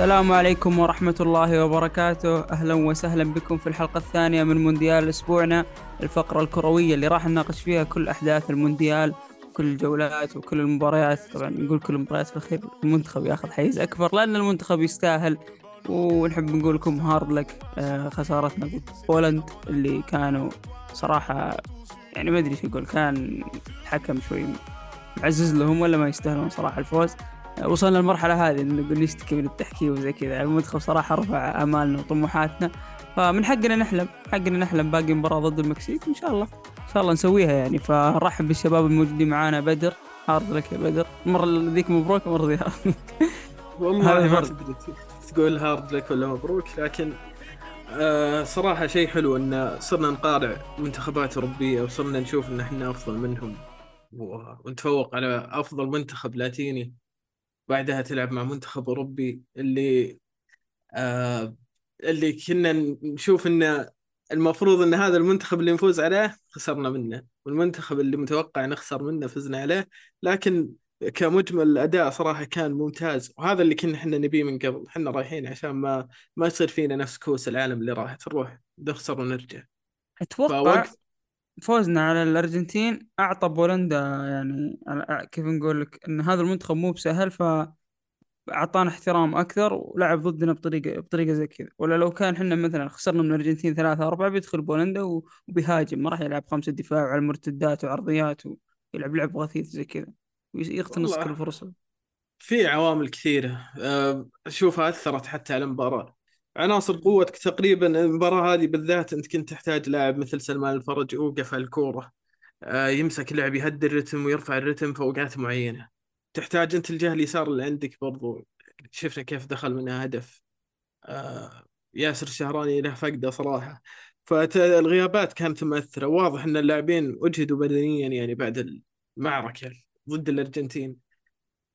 السلام عليكم ورحمة الله وبركاته. أهلا وسهلا بكم في الحلقة الثانية من مونديال أسبوعنا الفقرة الكروية اللي راح نناقش فيها كل أحداث المونديال كل الجولات وكل المباريات. طبعا نقول كل المباريات في الأخير المنتخب ياخذ حيز أكبر لأن المنتخب يستاهل. ونحب نقول لكم hard luck آه، خسارتنا ضد بولند اللي كانوا صراحة يعني ما أدري شو أقول كان الحكم شوي معزز لهم ولا ما يستاهلون صراحة الفوز. وصلنا المرحلة هذه نقول نشتكي من التحكيم وزي كذا. المنتخب صراحة رفع آمالنا وطموحاتنا. فمن حقنا نحلم حقنا نحلم باقي مباراة ضد المكسيك وإن شاء الله. إن شاء الله نسويها يعني. فرحب بالشباب الموجودين معانا بدر. hard luck يا بدر. المرة ذيك مبروك المرة ذي والله ما تقول hard luck ولا مبروك لكن آه صراحة شيء حلو إن صرنا نقارع منتخبات أوروبية وصرنا نشوف إن إحنا أفضل منهم ونتفوق على أفضل منتخب لاتيني. بعدها تلعب مع منتخب أوروبي اللي آه اللي كنا نشوف إنه المفروض إن هذا المنتخب اللي نفوز عليه خسرنا منه والمنتخب اللي متوقع نخسر منه فزنا عليه. لكن كمجمل الاداء صراحة كان ممتاز وهذا اللي كنا إحنا نبيه من قبل. إحنا رايحين عشان ما ما يصير فينا نفس كوس العالم اللي راحت نروح نخسر ونرجع. أتوقع فوقت... فوزنا على الأرجنتين أعطى بولندا يعني كيف نقول لك إن هذا المنتخب مو بسهل ف اعطانا احترام أكثر ولعب ضدنا بطريقه بطريقة زي كذا. ولا لو كان إحنا مثلا خسرنا من الأرجنتين ثلاثة أربعة بيدخل بولندا وبيهاجم ما راح يلعب خمسة دفاع وعلى المرتدات وعرضيات ويلعب لعب غثيث زي كذا. ويقتنص كل الفرص في عوامل كثيرة. أشوفها أثرت حتى على المباراة. عناصر قوتك تقريبا المباراة هذه بالذات أنت كنت تحتاج لاعب مثل سلمان الفرج يوقف على الكورة آه، يمسك اللعب يهدي الرتم ويرفع الرتم في أوقات معينة. تحتاج أنت الجهة اليسار اللي عندك برضو. شفنا كيف دخل منها هدف. آه، ياسر الشهراني له فقدة صراحة. فالغيابات كانت مؤثرة. واضح أن اللاعبين أجهدوا بدنيا يعني بعد المعركة ضد الأرجنتين.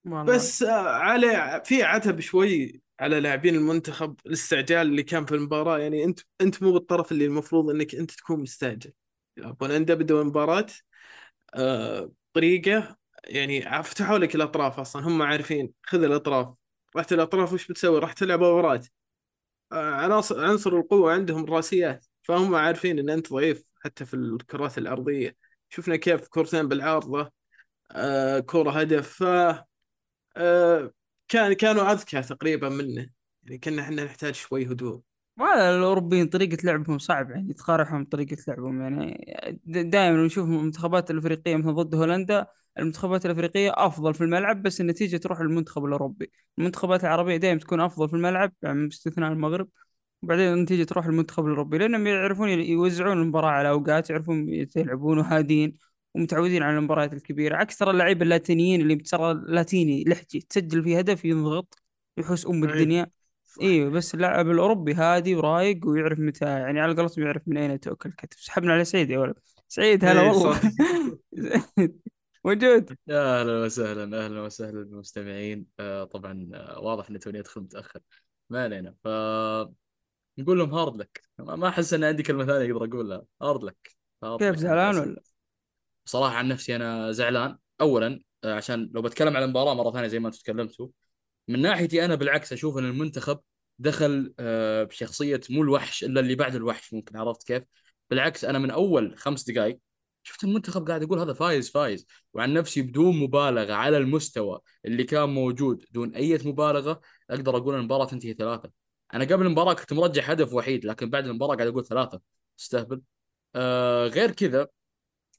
بس آه، على في عتب شوي على لاعبين المنتخب الاستعجال اللي كان في المباراة. يعني أنت أنت مو بالطرف اللي المفروض إنك أنت تكون مستعجل. بولندا بدوا المباراه آه طريقة يعني فتحوا لك الأطراف أصلا. هم عارفين خذ الأطراف. رحت الأطراف وش بتسوي؟ راح تلعب اوفرات آه عناصر عنصر القوة عندهم الراسيات فهم عارفين إن أنت ضعيف حتى في الكرات الأرضية. شفنا كيف كورتين بالعارضة آه كورة هدف. ف آه كان كانوا أذكى تقريبا منه. يعني كنا إحنا نحتاج شوي هدوء. وهذا الأوروبيين طريقة لعبهم صعب يعني تقارعهم طريقه لعبهم. يعني دائما نشوف المنتخبات الأفريقية مثلا ضد هولندا المنتخبات الأفريقية أفضل في الملعب بس النتيجة تروح للمنتخب الأوروبي. المنتخبات العربية دائما تكون أفضل في الملعب يعني باستثناء المغرب. وبعدين النتيجة تروح للمنتخب الأوروبي لأنهم يعرفون يوزعون المباراة على أوقات يعرفون يلعبون هادين ومتعودين على المباريات الكبيرة عكس ترى اللعيبة اللاتينيين اللي ترى لاتيني لحجي تسجل فيه هدف ينضغط يحس أم الدنيا. إيوه بس اللاعب الأوروبي هادي ورايق ويعرف متى يعني على قولتهم يعرف من أين تؤكل الكتف. سحبنا على سعيد يا ولد. سعيد هلا والله. موجود. يا أهلا وسهلا أهلا وسهلا بالمستمعين آه طبعا آه واضح ان توني أدخل متأخر. ما علينا. ف نقول لهم hard luck. ما أحس إن عندي كلمة ثانية أقدر أقولها. hard luck. كيف زعلان ولا؟ صراحة عن نفسي أنا زعلان. اولا آه، عشان لو بتكلم عن المباراة مرة ثانية زي ما أنتم تكلمتوا من ناحيتي أنا بالعكس أشوف إن المنتخب دخل آه، بشخصية مو الوحش إلا اللي بعد الوحش ممكن عرفت كيف؟ بالعكس أنا من أول خمس دقائق شفت المنتخب قاعد يقول هذا فايز فايز. وعن نفسي بدون مبالغة على المستوى اللي كان موجود دون أي مبالغة أقدر أقول المباراة تنتهي ثلاثة. أنا قبل المباراة كنت مرجح هدف وحيد لكن بعد المباراة قاعد أقول ثلاثة. استهبل آه غير كذا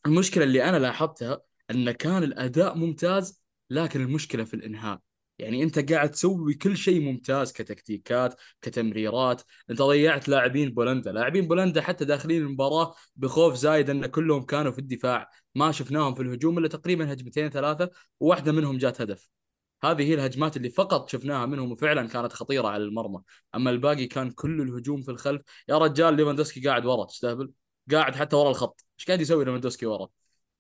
المشكلة اللي أنا لاحظتها إن كان الأداء ممتاز لكن المشكلة في الإنهاء. يعني أنت قاعد تسوي كل شيء ممتاز كتكتيكات كتمريرات. أنت ضيعت لاعبين بولندا. لاعبين بولندا حتى داخلين المباراة بخوف زايد إن كلهم كانوا في الدفاع. ما شفناهم في الهجوم إلا تقريبا هجمتين ثلاثة وواحدة منهم جات هدف. هذه هي الهجمات اللي فقط شفناها منهم وفعلا كانت خطيرة على المرمى. أما الباقي كان كل الهجوم في الخلف. يا رجال ليفاندوسكي قاعد ورا تستهبل؟ قاعد حتى ورا الخط. إيش قاعد يسوي ليفاندوسكي ورا؟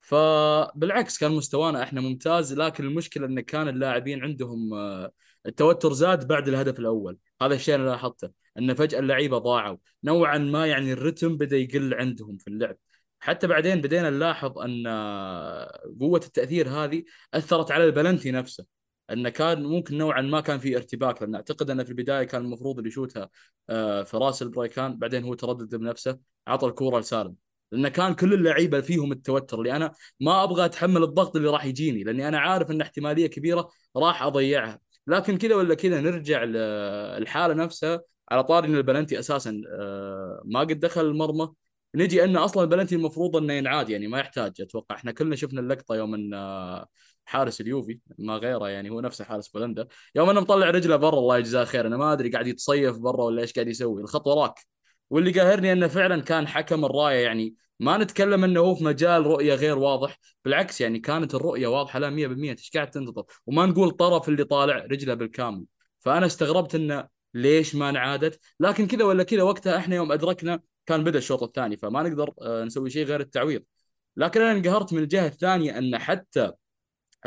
فبالعكس كان مستوانا إحنا ممتاز لكن المشكلة إن كان اللاعبين عندهم آه، التوتر زاد بعد الهدف الأول. هذا الشيء أنا لاحظته إن فجأة اللعيبة ضاعوا. نوعا ما يعني الرتم بدأ يقل عندهم في اللعب. حتى بعدين بدينا نلاحظ إن آه، قوة التأثير هذه أثرت على البلنتي نفسه. إنه كان ممكن نوعا ما كان في ارتباك لأن أعتقد إنه في البداية كان المفروض اللي يشوتها آه، فراس البريكان بعدين هو تردد بنفسه عطى الكورة لسالم. لأن كان كل اللعيبة فيهم التوتر اللي أنا ما أبغى أتحمل الضغط اللي راح يجيني لأني أنا عارف إن احتمالية كبيرة راح أضيعها. لكن كذا ولا كذا نرجع للحاله نفسها على طاري إن البلنتي أساسا آه، ما قد دخل المرمى. نجي أن أصلا البلنتي المفروض أنه ينعاد يعني ما يحتاج. أتوقع إحنا كلنا شفنا اللقطة يوم أن آه، حارس اليوفي ما غيره يعني هو نفسه حارس بولندا. يوم أنه مطلع رجله برا الله يجزاه خير أنا ما أدري قاعد يتصيف برا ولا إيش قاعد يسوي. الخط وراك. واللي قاهرني أنه فعلا كان حكم الراية يعني ما نتكلم أنه هو في مجال رؤية غير واضح. بالعكس يعني كانت الرؤية واضحة لا 100% إيش قاعد تنتظر؟ وما نقول طرف اللي طالع رجله بالكامل. فأنا استغربت أنه ليش ما انعادت؟ لكن كذا ولا كذا وقتها إحنا يوم أدركنا كان بدأ الشوط الثاني فما نقدر آه، نسوي شيء غير التعويض. لكن أنا انقهرت من الجهة الثانية أن حتى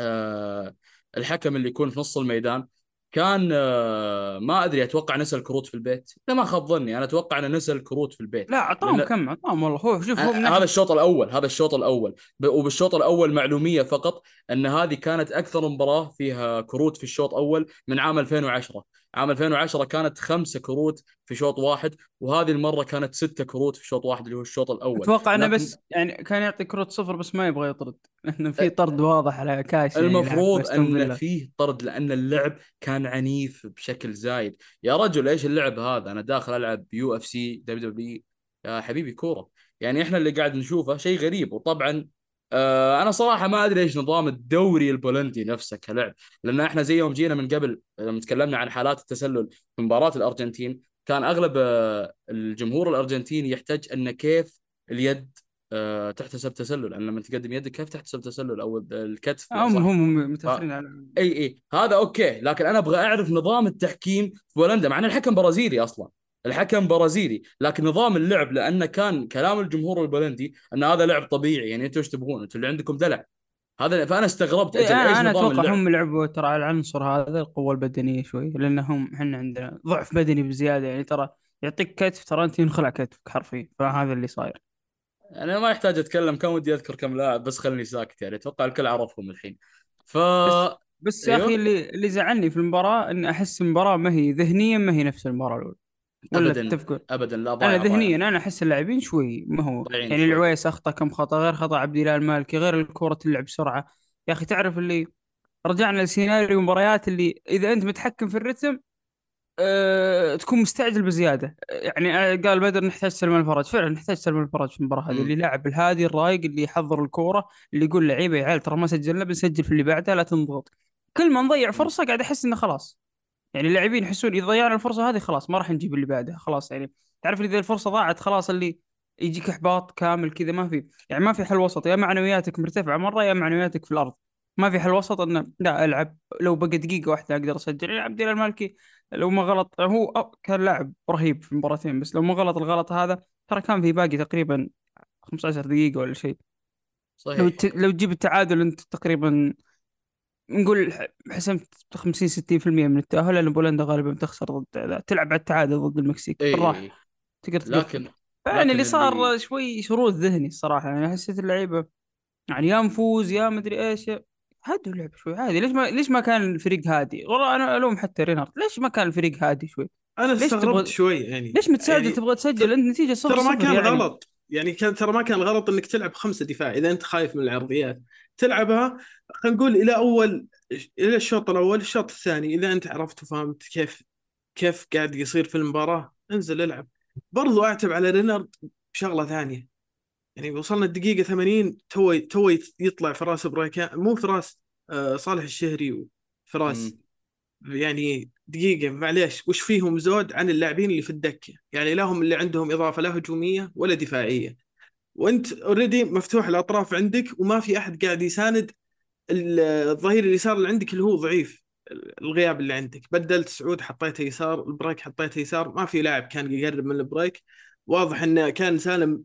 آه، الحكم اللي يكون في نص الميدان كان آه، ما أدري أتوقع نسى الكروت في البيت. لا ما خاب ظني أنا أتوقع أنه نسى الكروت في البيت. لا أعطاهم لأن- كم؟ أعطاهم والله. هو شوف هو هذا الشوط الأول هذا الشوط الأول. ب- وبالشوط الأول معلومية فقط أن هذه كانت أكثر مباراة فيها كروت في الشوط الأول من عام 2010 عام 2010 كانت خمسة كروت في شوط واحد وهذه المرة كانت ستة كروت في شوط واحد اللي هو الشوط الأول. أتوقع إنه لكن- بس يعني كان يعطي كروت صفر بس ما يبغى يطرد. لأنه في طرد واضح على كاش يعني المفروض أستون إن. فيه طرد لأن اللعب كان عنيف بشكل زايد. يا رجل إيش اللعب هذا؟ أنا داخل ألعب يو إف سي دبليو دبليو يا حبيبي كورة. يعني إحنا اللي قاعد نشوفه شيء غريب وطبعا آه أنا صراحة ما أدري إيش نظام الدوري البولندي نفسه كلعب لأن إحنا زي يوم جينا من قبل لما تكلمنا عن حالات التسلل في مباراة الأرجنتين كان أغلب آه الجمهور الأرجنتيني يحتج أن كيف اليد آه تحتسب تسلل أنا لما تقدم يدك كيف تحتسب تسلل أو الكتف هم. هم متأخرين على إي إي هذا okay لكن أنا أبغى أعرف نظام التحكيم في بولندا مع أن الحكم برازيلي أصلا الحكم برازيلي لكن نظام اللعب لأنه كان كلام الجمهور البولندي أن هذا لعب طبيعي يعني أنتم إيش تبغون؟ أنتم اللي عندكم دلع. هذا فأنا استغربت إيه، أنا نظام أتوقع اللعب؟ هم لعبوا ترى على العنصر هذا القوة البدنية شوي لأنهم إحنا عندنا ضعف بدني بزيادة يعني ترى يعطيك كتف ترى أنت ينخلع كتفك حرفيا فهذا اللي صاير. أنا ما يحتاج أتكلم كم ودي أذكر كم لاعب بس خلني ساكت يعني أتوقع الكل عرفهم الحين. ف بس بس يا أيوه. أخي اللي اللي زعلني في المباراة اني أحس المباراة ما هي ذهنيا ما هي نفس المباراة الأولى. ابدا تتفقون؟ ابدا لا ضايع أنا ذهنيا أنا أحس اللاعبين شوي ما هو يعني شوي. العويس أخطأ كم خطأ غير خطأ عبد الاله المالكي غير الكرة تلعب بسرعة. يا أخي تعرف اللي رجعنا لسيناريو مباريات اللي إذا أنت متحكم في الرتم أه تكون مستعجل بزيادة. يعني قال بدر نحتاج سلمان الفرج. فعلا نحتاج سلمان الفرج في المباراة هذه. اللي لاعب الهادي الرايق اللي يحضر الكورة اللي يقول لعيبة يا عيال ترى ما سجلنا بنسجل في اللي بعده لا تنضغط. كل ما نضيع فرصة قاعد أحس إنه خلاص. يعني اللاعبين يحسون إذا ضيعنا الفرصة هذه خلاص ما راح نجيب اللي بعدها خلاص يعني تعرف إذا الفرصة ضاعت خلاص اللي يجيك إحباط كامل كذا ما في يعني ما في حل وسط يا معنوياتك مرتفعة مرة يا معنوياتك في الأرض. ما في حل وسط إنه لا ألعب لو بقى دقيقة واحدة أقدر أسجل عبد الله المالكي لو ما غلط هو كان لاعب رهيب في المباراتين بس لو ما غلط الغلط هذا ترى كان في باقي تقريبا 15 دقيقة ولا شيء. لو صحيح. ت... لو تجيب التعادل أنت تقريبا نقول ح- حسمت 50 60% من التأهل لأن بولندا غالبا بتخسر ضد. تلعب على التعادل ضد المكسيك إي بالراحة إي. تقدر لكن يعني لكن اللي صار اللي- شوي شرود ذهني الصراحة يعني حسيت اللعيبة يعني يا نفوز يا مدري إيش هدوا اللعب شوي عادي ليش ما ليش ما كان الفريق هادي؟ والله أنا ألوم حتى رينارد ليش ما كان الفريق هادي شوي؟ أنا ليش استغربت تبغى- شوي يعني ليش متساعد يعني تبغى تسجل انت نتيجة صفر ترى ما كان يعني. غلط يعني كان ترى ما كان غلط إنك تلعب خمسة دفاع إذا أنت خايف من العرضيات تلعبها خلينا نقول إلى أول إلى الشوط الأول الشوط الثاني إذا أنت عرفت وفهمت كيف كيف قاعد يصير في المباراة انزل العب. برضو أعتب على رينارد بشغلة ثانية. يعني وصلنا الدقيقة 80 تو تو يطلع فراس بريكان مو فراس آه صالح الشهري وفراس. مم. يعني دقيقة معليش وش فيهم زود؟ عن اللاعبين اللي في الدكة. يعني لا هم اللي عندهم إضافة لا هجومية ولا دفاعية. وانت already مفتوح الأطراف عندك وما في أحد قاعد يساند ال- الظهير اليسار اللي عندك اللي هو ضعيف الغياب اللي عندك. بدلت سعود حطيته يسار البريك حطيته يسار ما في لاعب كان يقرب من البريك. واضح انه كان سالم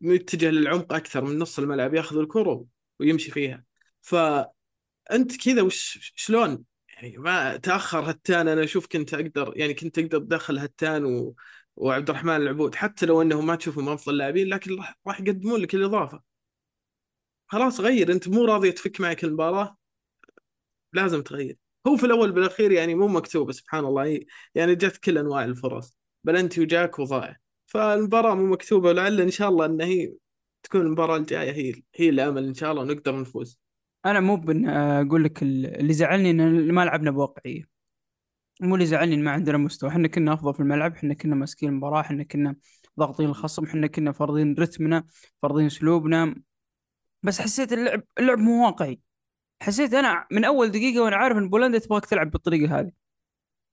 متجه للعمق أكثر من نص الملعب ياخذ الكرة ويمشي فيها. فانت كذا وش شلون؟ يعني ما تأخر هتان أنا أشوف كنت أقدر يعني كنت أقدر ادخل هتان و... وعبد الرحمن العبود حتى لو انهم ما تشوفهم افضل لاعبين لكن راح يقدمون لك الإضافة. خلاص غير انت مو راضي تفك معك المباراة لازم تغير. هو في الأول بالأخير يعني مو مكتوبه سبحان الله يعني جت كل أنواع الفرص. بلنتي وجاك وضايع. فالمباراة مو مكتوبة ولعل إن شاء الله إن هي تكون المباراة الجاية هي هي الأمل إن شاء الله ونقدر نفوز. أنا مو بن أقول لك اللي زعلني إن ما لعبنا بواقعية. مو اللي زعلني إن ما عندنا مستوى. إحنا كنا أفضل في الملعب إحنا كنا ماسكين المباراة إحنا كنا ضاغطين الخصم إحنا كنا فرضين رتمنا فرضين أسلوبنا. بس حسيت اللعب اللعب مو واقعي. حسيت أنا من أول دقيقة وأنا عارف إن بولندا تبغاك تلعب بالطريقة هذه.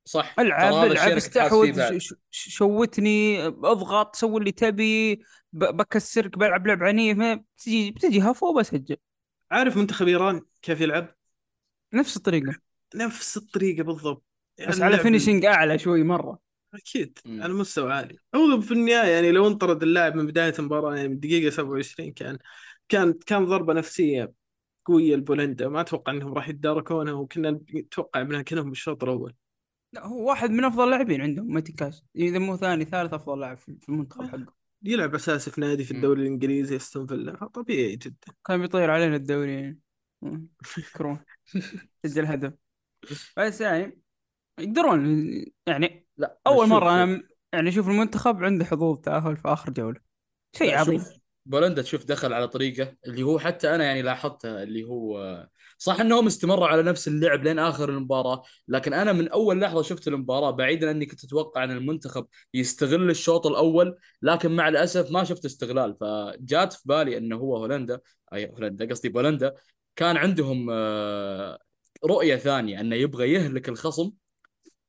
صح. ألعب ألعب استحوذ شوتني أضغط سوي اللي تبي ب- بكسرك بلعب لعب عنيف ما- بتجي بتجي هفو بسجل عارف منتخب إيران كيف يلعب؟ نفس الطريقة. نفس الطريقة بالضبط. بس على finishing أعلى شوي مرة. أكيد مم. على مستوى عالي. هو في النهاية يعني لو انطرد اللاعب من بداية المباراة يعني من الدقيقه 27 كان كان كان ضربة نفسية قوية لبولندا. ما أتوقع إنهم راح يتداركونها وكنا نتوقع منها كلهم بالشوط الأول. لا هو واحد من أفضل اللاعبين عندهم ماتي كاش إذا مو ثاني ثالث أفضل لاعب في المنتخب حقه. يلعب أساسي في نادي في. الدوري الإنجليزي أستون فيلا. طبيعي جدا. كان بيطير علينا الدوري يعني. كرون. سجل هدف. بس يعني يقدرون يعني لا أول شوف- مرة أنا يعني أشوف المنتخب عنده حظوظ تأهل في آخر جولة. شيء عظيم. بولندا تشوف دخل على طريقة اللي هو حتى أنا يعني لاحظتها اللي هو صح إنهم استمروا على نفس اللعب لين آخر المباراة لكن أنا من أول لحظة شفت المباراة بعيدا اني كنت أتوقع إن المنتخب يستغل الشوط الأول لكن مع الأسف ما شفت استغلال. فجات في بالي انه هو هولندا أي هولندا قصدي بولندا كان عندهم آه، رؤية ثانية إنه يبغى يهلك الخصم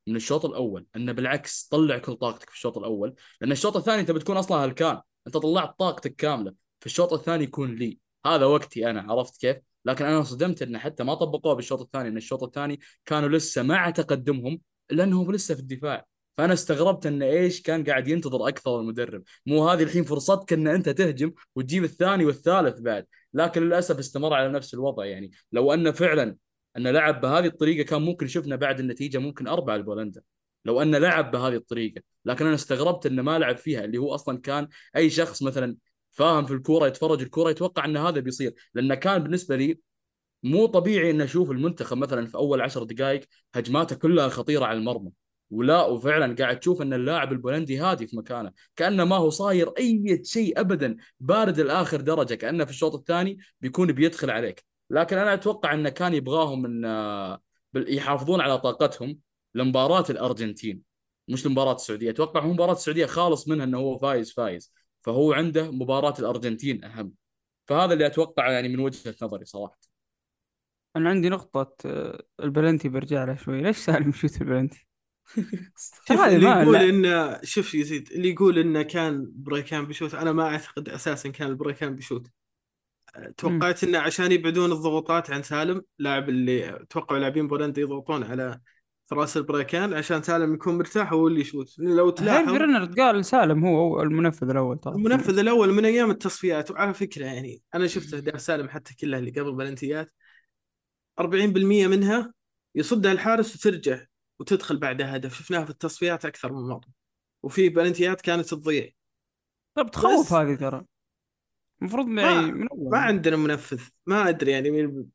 من الشوط الأول إنه بالعكس طلع كل طاقتك في الشوط الأول لأن الشوط الثاني أنت بتكون أصلا هلكان أنت طلعت طاقتك كاملة في الشوط الثاني يكون لي. هذا وقتي أنا عرفت كيف؟ لكن أنا صدمت انه حتى ما طبقوها بالشوط الثاني إن الشوط الثاني كانوا لسه مع تقدمهم لأنهم لسه في الدفاع. فأنا استغربت إن إيش كان قاعد ينتظر أكثر المدرب. مو هذه الحين فرصتك إن أنت تهجم وتجيب الثاني والثالث بعد. لكن للأسف استمر على نفس الوضع. يعني لو انه فعلا انه لعب بهذه الطريقة كان ممكن شفنا بعد النتيجة ممكن اربعه لبولندا لو انه لعب بهذه الطريقة لكن أنا استغربت إنه ما لعب فيها اللي هو أصلا كان أي شخص مثلا فاهم في الكورة يتفرج الكورة يتوقع إن هذا بيصير. لأنه كان بالنسبة لي مو طبيعي ان أشوف المنتخب مثلا في أول عشر دقائق هجماته كلها خطيرة على المرمى. ولا وفعلا قاعد تشوف إن اللاعب البولندي هادي في مكانه. كأنه ما هو صاير أي شيء ابدا بارد لآخر درجة كأنه في الشوط الثاني بيكون بيدخل عليك. لكن أنا أتوقع انه كان يبغاهم إن آه، يحافظون على طاقتهم لمباراة الأرجنتين مش لمباراة السعودية. أتوقع هو مباراة السعودية خالص منها إنه هو فايز فايز. فهو عنده مباراة الأرجنتين أهم. فهذا اللي أتوقعه يعني من وجهة نظري صراحة. أنا عندي نقطة آه، البلنتي برجع لها شوي. ليش سالم يشوت البلنتي؟ شوف اللي يقول لا. إنه شوف يزيد اللي يقول إنه كان بريكان بيشوت أنا ما أعتقد أساسا كان البريكان بيشوت توقعت إنه عشان يبعدون الضغوطات عن سالم لاعب اللي توقعوا لاعبين بولندا يضغطون على راس البريكان عشان سالم يكون مرتاح هو اللي يشوت. لو تلاحظ برنر قال سالم هو المنفذ الأول ترى المنفذ الأول من أيام التصفيات وعلى فكرة يعني أنا شفت اهداف سالم حتى كلها اللي قبل بلنتيات. 40% منها يصدها الحارس وترجع وتدخل بعدها هدف. شفناها في التصفيات أكثر من مرة. وفي بلنتيات كانت تضيع. طب تخوف هذه ترى. المفروض ما- يعني من أول ما عندنا منفذ ما أدري يعني مين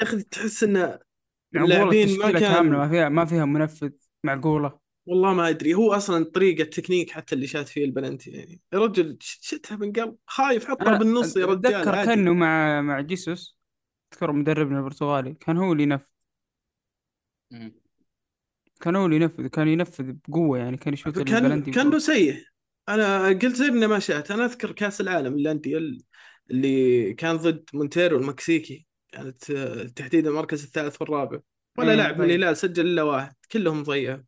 يا أخي تحس إن معقولة اللاعبين ما كان- كاملة ما فيها ما فيها منفذ معقولة. والله ما أدري هو أصلا طريقة التكنيك حتى اللي شات فيه البلنتي يعني. يا رجل ش- شتها من قلب خايف حطها بالنص يا رجال أتذكر. كأنه مع مع جيسوس اذكر مدربنا البرتغالي كان هو اللي ينفذ. كان هو اللي ينفذ كان ينفذ بقوة يعني كان يشوت كان البلنتي كأنه بقوة. سيء. أنا قلت زي ما شات أنا أذكر كأس العالم للانديه اللي كان ضد مونتيري المكسيكي كانت آه، تحديدا المركز الثالث والرابع. ولا إيه، لاعب من طيب. الهلال سجل إلا واحد. كلهم ضيعوا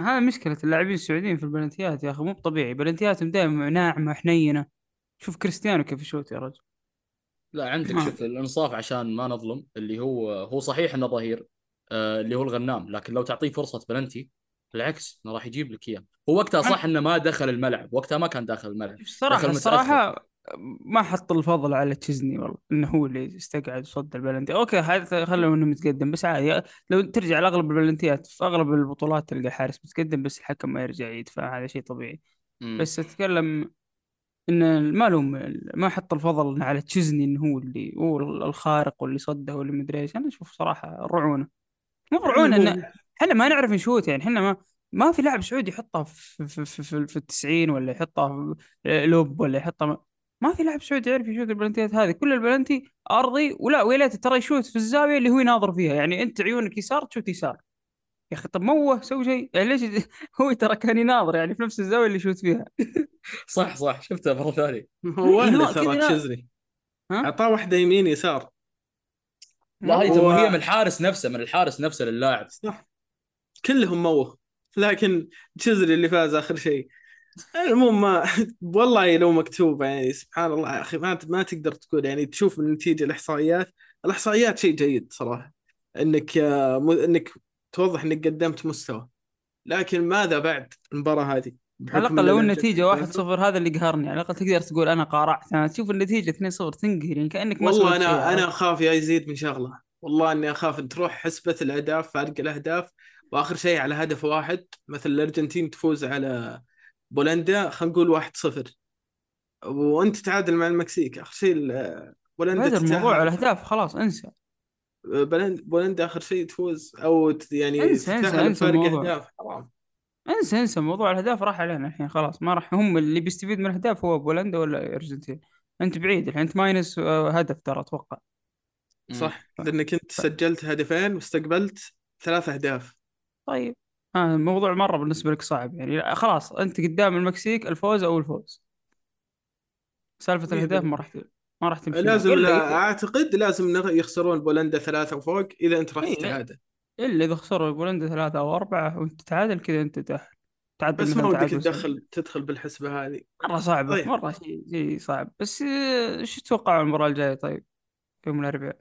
هذا مشكلة اللاعبين السعوديين في البلنتيات يا أخي مو طبيعي. بلنتياتهم دائما ناعمة حنينة شوف كريستيانو كيف يشوت يا رجل. لا عندك شوف الانصاف عشان ما نظلم اللي هو هو صحيح إنه ظهير آه اللي هو الغنام. لكن لو تعطيه فرصة بلنتي بالعكس إنه راح يجيب لك إياه. هو وقتها صح إنه ما دخل الملعب وقتها ما كان داخل الملعب. متأخر. الصراحة ما حط الفضل على تشيزني والله إنه هو اللي استقعد وصد ال penalty okay هذا خلوا إنه متقدم بس عادي. لو ترجع لأغلب البلنتيات في أغلب البطولات تلقى الحارس متقدم بس الحكم ما يرجع يدفع هذا شيء طبيعي. مم. بس أتكلم ان ما لهم ما حط الفضل على تشيزني إنه هو اللي هو الخارق واللي صده واللي مدري إيش. أنا أشوف صراحة رعونة. مفروعون يعني هو- ان إحنا ما نعرف نشوت يعني إحنا ما ما في لاعب سعودي يحطها في في في, في, في التسعين ولا يحطها في lob ولا يحطها ما في لاعب سعودي يعرف يشوت البلنتيات هذه. كل البلنتي أرضي ولا ويا ليت ترى يشوت في الزاوية اللي هو يناظر فيها. يعني أنت عيونك يسار تشوت يسار. يا أخي طب موه سوي شيء. يعني ليش هو ترى كان يناظر يعني في نفس الزاوية اللي يشوت فيها؟ صح صح. شفتها مرة ثانية. هو لا، ترى ها؟ أعطاه واحدة يمين يسار. لا هو- هي من الحارس نفسه من الحارس نفسه للاعب. صح. كلهم موه لكن تشيزني اللي فاز آخر شيء. المهم ما والله لو مكتوبة يعني سبحان الله يا أخي ما ما تقدر تقول يعني تشوف النتيجة الإحصائيات الإحصائيات شيء جيد صراحة. إنك إنك توضح إنك قدمت مستوى. لكن ماذا بعد المباراة هذه؟ على الأقل لو النتيجة الأرجنتين 1-0 هذا اللي قهرني. على الأقل تقدر تقول أنا قارعت. أنا تشوف النتيجة 2-0 تنقهر يعني كأنك ما والله أنا أنا؟ أخاف يا يزيد من شغلة. والله إني أخاف ان تروح حسبة الأهداف فارق الأهداف. وآخر شيء على هدف واحد مثل الأرجنتين تفوز على بولندا خلينا نقول 1-0 وأنت تتعادل مع المكسيك. آخر شيء بولندا بدر موضوع تتاهل. الأهداف خلاص انسى. بولندا بولندا آخر شيء تفوز أو يعني انسى- انسى- انسى الموضوع. حرام. انسى انسى موضوع الأهداف راح علينا الحين خلاص. ما راح هم اللي بيستفيد من الأهداف هو بولندا ولا الأرجنتين. أنت بعيد الحين أنت minus آه، هدف ترى أتوقع. صح. لأنك أنت سجلت هدفين واستقبلت ثلاث أهداف. طيب آه الموضوع مرة بالنسبة لك صعب يعني لا، خلاص أنت قدام المكسيك الفوز أو الفوز سالفة مية الاهداف ما. راح ما راح تمشي لازم. لا إلا أعتقد لازم يخسرون بولندا ثلاثة وفوق إذا أنت راح إيه. تتعادل إلا إذا خسروا بولندا ثلاثة أو أربعة وأنت تتعادل كذا أنت تتاهل تعدل بس ما ودك. تدخل تدخل بالحسبة هذه مرة صعبة طيب. مرة شيء شيء صعب بس آه، إيش تتوقع المباراة الجاية طيب يوم الأربعاء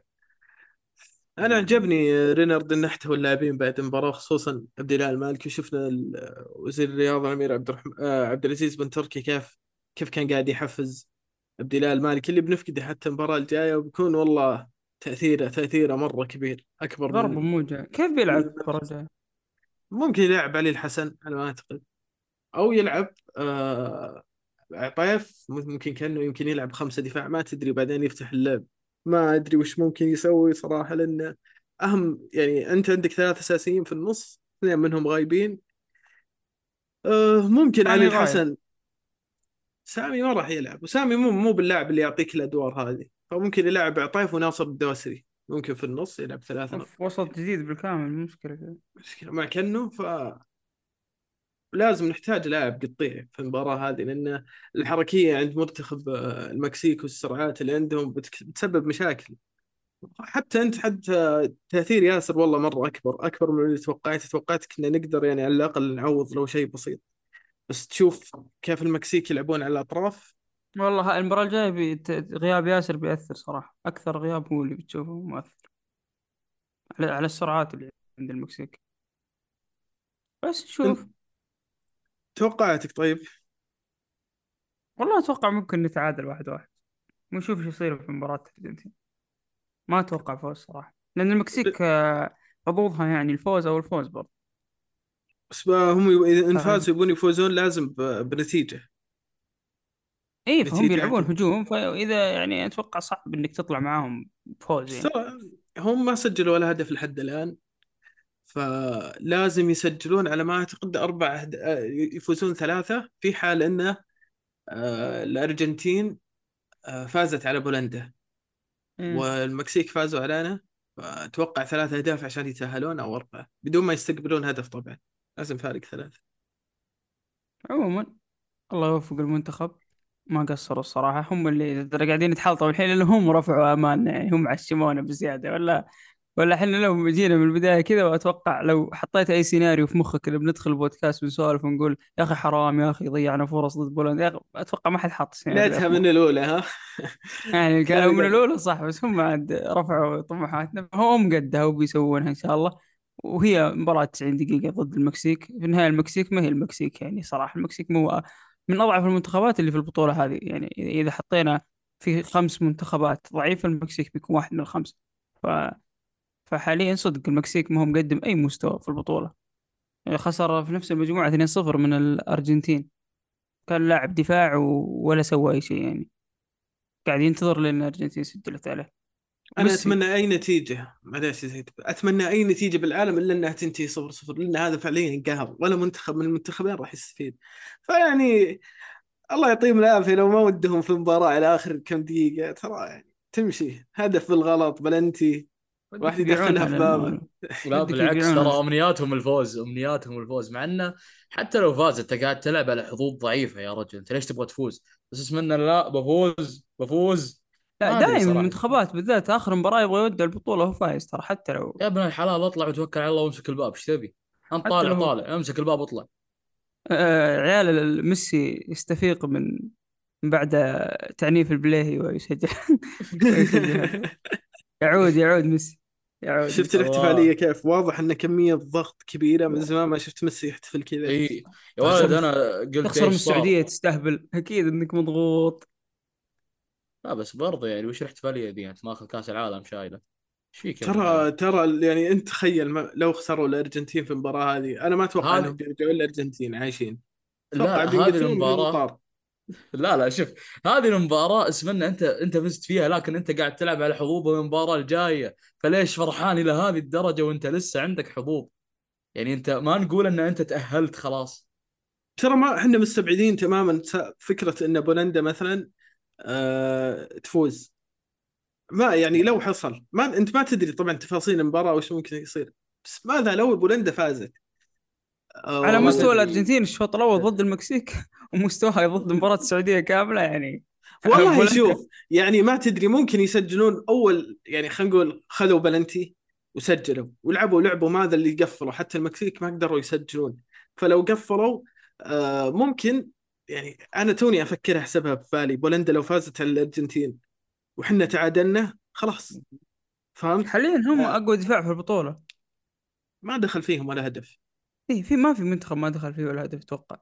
أنا عجبني رينارد إنه احتوى اللاعبين بعد المباراة خصوصا عبد الله المالكي وشفنا ال- وزير الرياضة الامير عبد الرحمن آه، عبد العزيز بن تركي كيف كيف كان قاعد يحفز عبد الله المالكي اللي بنفقده حتى المباراة الجاية وبيكون والله تأثيره تأثيره مرة كبير أكبر ضرب من موجه كيف بيلعب المباراة؟ ممكن يلعب علي الحسن على ما أعتقد. أو يلعب آه عطيف ممكن كأنه يمكن يلعب خمسة دفاع ما تدري بعدين يفتح اللعب. ما أدري وش ممكن يسوي صراحة لأنه أهم يعني أنت عندك ثلاث أساسيين في النص اثنين منهم غايبين. آه ممكن علي. الحسن. سامي ما راح يلعب وسامي مو مو باللاعب اللي يعطيك الأدوار هذه. فممكن يلعب عطيف وناصر الدوسري. ممكن في النص يلعب ثلاثة أوف، وسط جديد بالكامل مشكلة كذا. مشكلة مع كنو ف لازم نحتاج لاعب قطيع في المباراة هذه لأن الحركية عند منتخب آه، المكسيك والسرعات اللي عندهم بتسبب مشاكل. حتى أنت حتى تأثير ياسر والله مرة أكبر أكبر من اللي توقعت. توقعت كنا نقدر يعني على الأقل نعوض لو شيء بسيط. بس تشوف كيف المكسيك يلعبون على الأطراف. والله المباراة الجاية. غياب ياسر بيأثر صراحة. أكثر غياب هو اللي بتشوفه مؤثر. على, على السرعات اللي عند المكسيك. بس نشوف. توقعاتك طيب؟ والله أتوقع ممكن نتعادل واحد واحد. ونشوف إيش يصير في مباراة الأرجنتين. ما أتوقع فوز صراحة. لأن المكسيك آه، حظوظها يعني الفوز أو الفوز برضه. بس هم إن آه. فازوا يبون يفوزون لازم ب- بنتيجة. اي فهم بيلعبون. هجوم فإذا يعني أتوقع صعب إنك تطلع معاهم بفوز بس يعني هم ما سجلوا ولا هدف لحد الآن. فلازم يسجلون على ما أعتقد أربع أهد... آه، يفوزون ثلاثة. في حال أنه آه، الأرجنتين آه، فازت على بولندا. والمكسيك فازوا علينا. فأتوقع ثلاثة أهداف عشان يتأهلون أو أربعة. بدون ما يستقبلون هدف طبعا. لازم فارق ثلاثة. عموما الله يوفق المنتخب. ما قصروا الصراحة. هم اللي قاعدين يتحلطوا الحين لأن هم رفعوا آمالنا يعني هم عشمونا بزيادة ولا ولا إحنا لو جينا من البداية كذا وأتوقع لو حطيت أي سيناريو في مخك اللي بندخل البودكاست بنسولف ونقول يا أخي حرام يا أخي ضيعنا فرص ضد بولندا. يا أخي أتوقع ما حد حط بدايتها من الأولى ها؟ يعني كانوا من الأولى صح بس هم عاد رفعوا طموحاتنا. هم قدها وبيسوونها إن شاء الله. وهي مباراة 90 دقيقة ضد المكسيك. في النهاية المكسيك ما هي المكسيك يعني صراحة. المكسيك مو من أضعف المنتخبات اللي في البطولة هذه. يعني إذا حطينا في خمس منتخبات ضعيفة المكسيك بيكون واحد من الخمسة. ف... فحاليا صدق المكسيك ما هو مقدم أي مستوى في البطولة. خسر في نفس المجموعة 2-0 من الأرجنتين. كان لاعب دفاع. ولا سوى أي شيء يعني. قاعد ينتظر لأن الأرجنتين سجلت عليه أنا. أتمنى أي نتيجة. معليش أتمنى أي نتيجة بالعالم إلا إنها تنتهي صفر صفر. لأن هذا فعليا قهر. ولا منتخب من المنتخبين راح يستفيد. فيعني الله يعطيهم العافية. لو ما ودهم في مباراة على آخر كم دقيقة ترى يعني تمشي. هدف بالغلط بلنتي. واحد يدخلها في بابه. لا بالعكس. ترى أمنياتهم الفوز أمنياتهم الفوز. مع إنه حتى لو فاز أنت قاعد تلعب على حظوظ ضعيفة يا رجل. أنت ليش تبغى تفوز؟ بس اتمنى لا بفوز بفوز. لا دائما. المنتخبات بالذات آخر مباراة يبغى يودع البطولة هو فايز ترى حتى لو يا ابن الحلال اطلع وتوكل على الله وامسك الباب. إيش تبي؟ انت طالع لو- طالع. امسك الباب واطلع. آه عيال ميسي يستفيق من من بعد تعنيف البليهي ويسجل. يعود يعود ميسي. يعود. شفت الله. الاحتفالية كيف؟ واضح إن كمية ضغط كبيرة من زمان ما شفت ميسي يحتفل كذا إي. يا ولد أنا قلت تخسر من؟ السعودية تستهبل. أكيد إنك مضغوط. لا بس برضه يعني وش الاحتفالية دي؟ انت ماخذ كأس العالم شايلة. إيش فيك ترى ترى يعني أنت تخيل ما- لو خسروا الأرجنتين في المباراة هذه أنا ما أتوقع إنهم بيرجعون الأرجنتين عايشين. لا هذه المباراة لا لا شوف هذه المباراة اسمنا أنت أنت فزت فيها لكن أنت قاعد تلعب على حظوظ المباراة الجاية. فليش فرحان إلى هذه الدرجة وأنت لسه عندك حظوظ؟ يعني أنت ما نقول إن أنت تأهلت خلاص. ترى ما إحنا مستبعدين تماما فكرة إن بولندا مثلا آه تفوز. ما يعني لو حصل ما أنت ما تدري طبعا تفاصيل المباراة وش ممكن يصير. بس ماذا لو بولندا فازت؟ على مستوى. الأرجنتين الشوط الأول ضد المكسيك ومستواها ضد مباراة السعودية كاملة يعني. والله شوف يعني ما تدري ممكن يسجلون أول يعني خلينا نقول خذوا بلنتي وسجلوا ولعبوا لعبوا ماذا اللي قفلوا حتى المكسيك ما قدروا يسجلون. فلو قفلوا آه ممكن يعني أنا توني أفكر أحسبها ببالي بولندا لو فازت على الأرجنتين وحنا تعادلنا خلاص. فهمت؟ حاليا هم آه. أقوى دفاع في البطولة. ما دخل فيهم ولا هدف. إيه في ما في منتخب ما دخل فيه ولا هدف أتوقع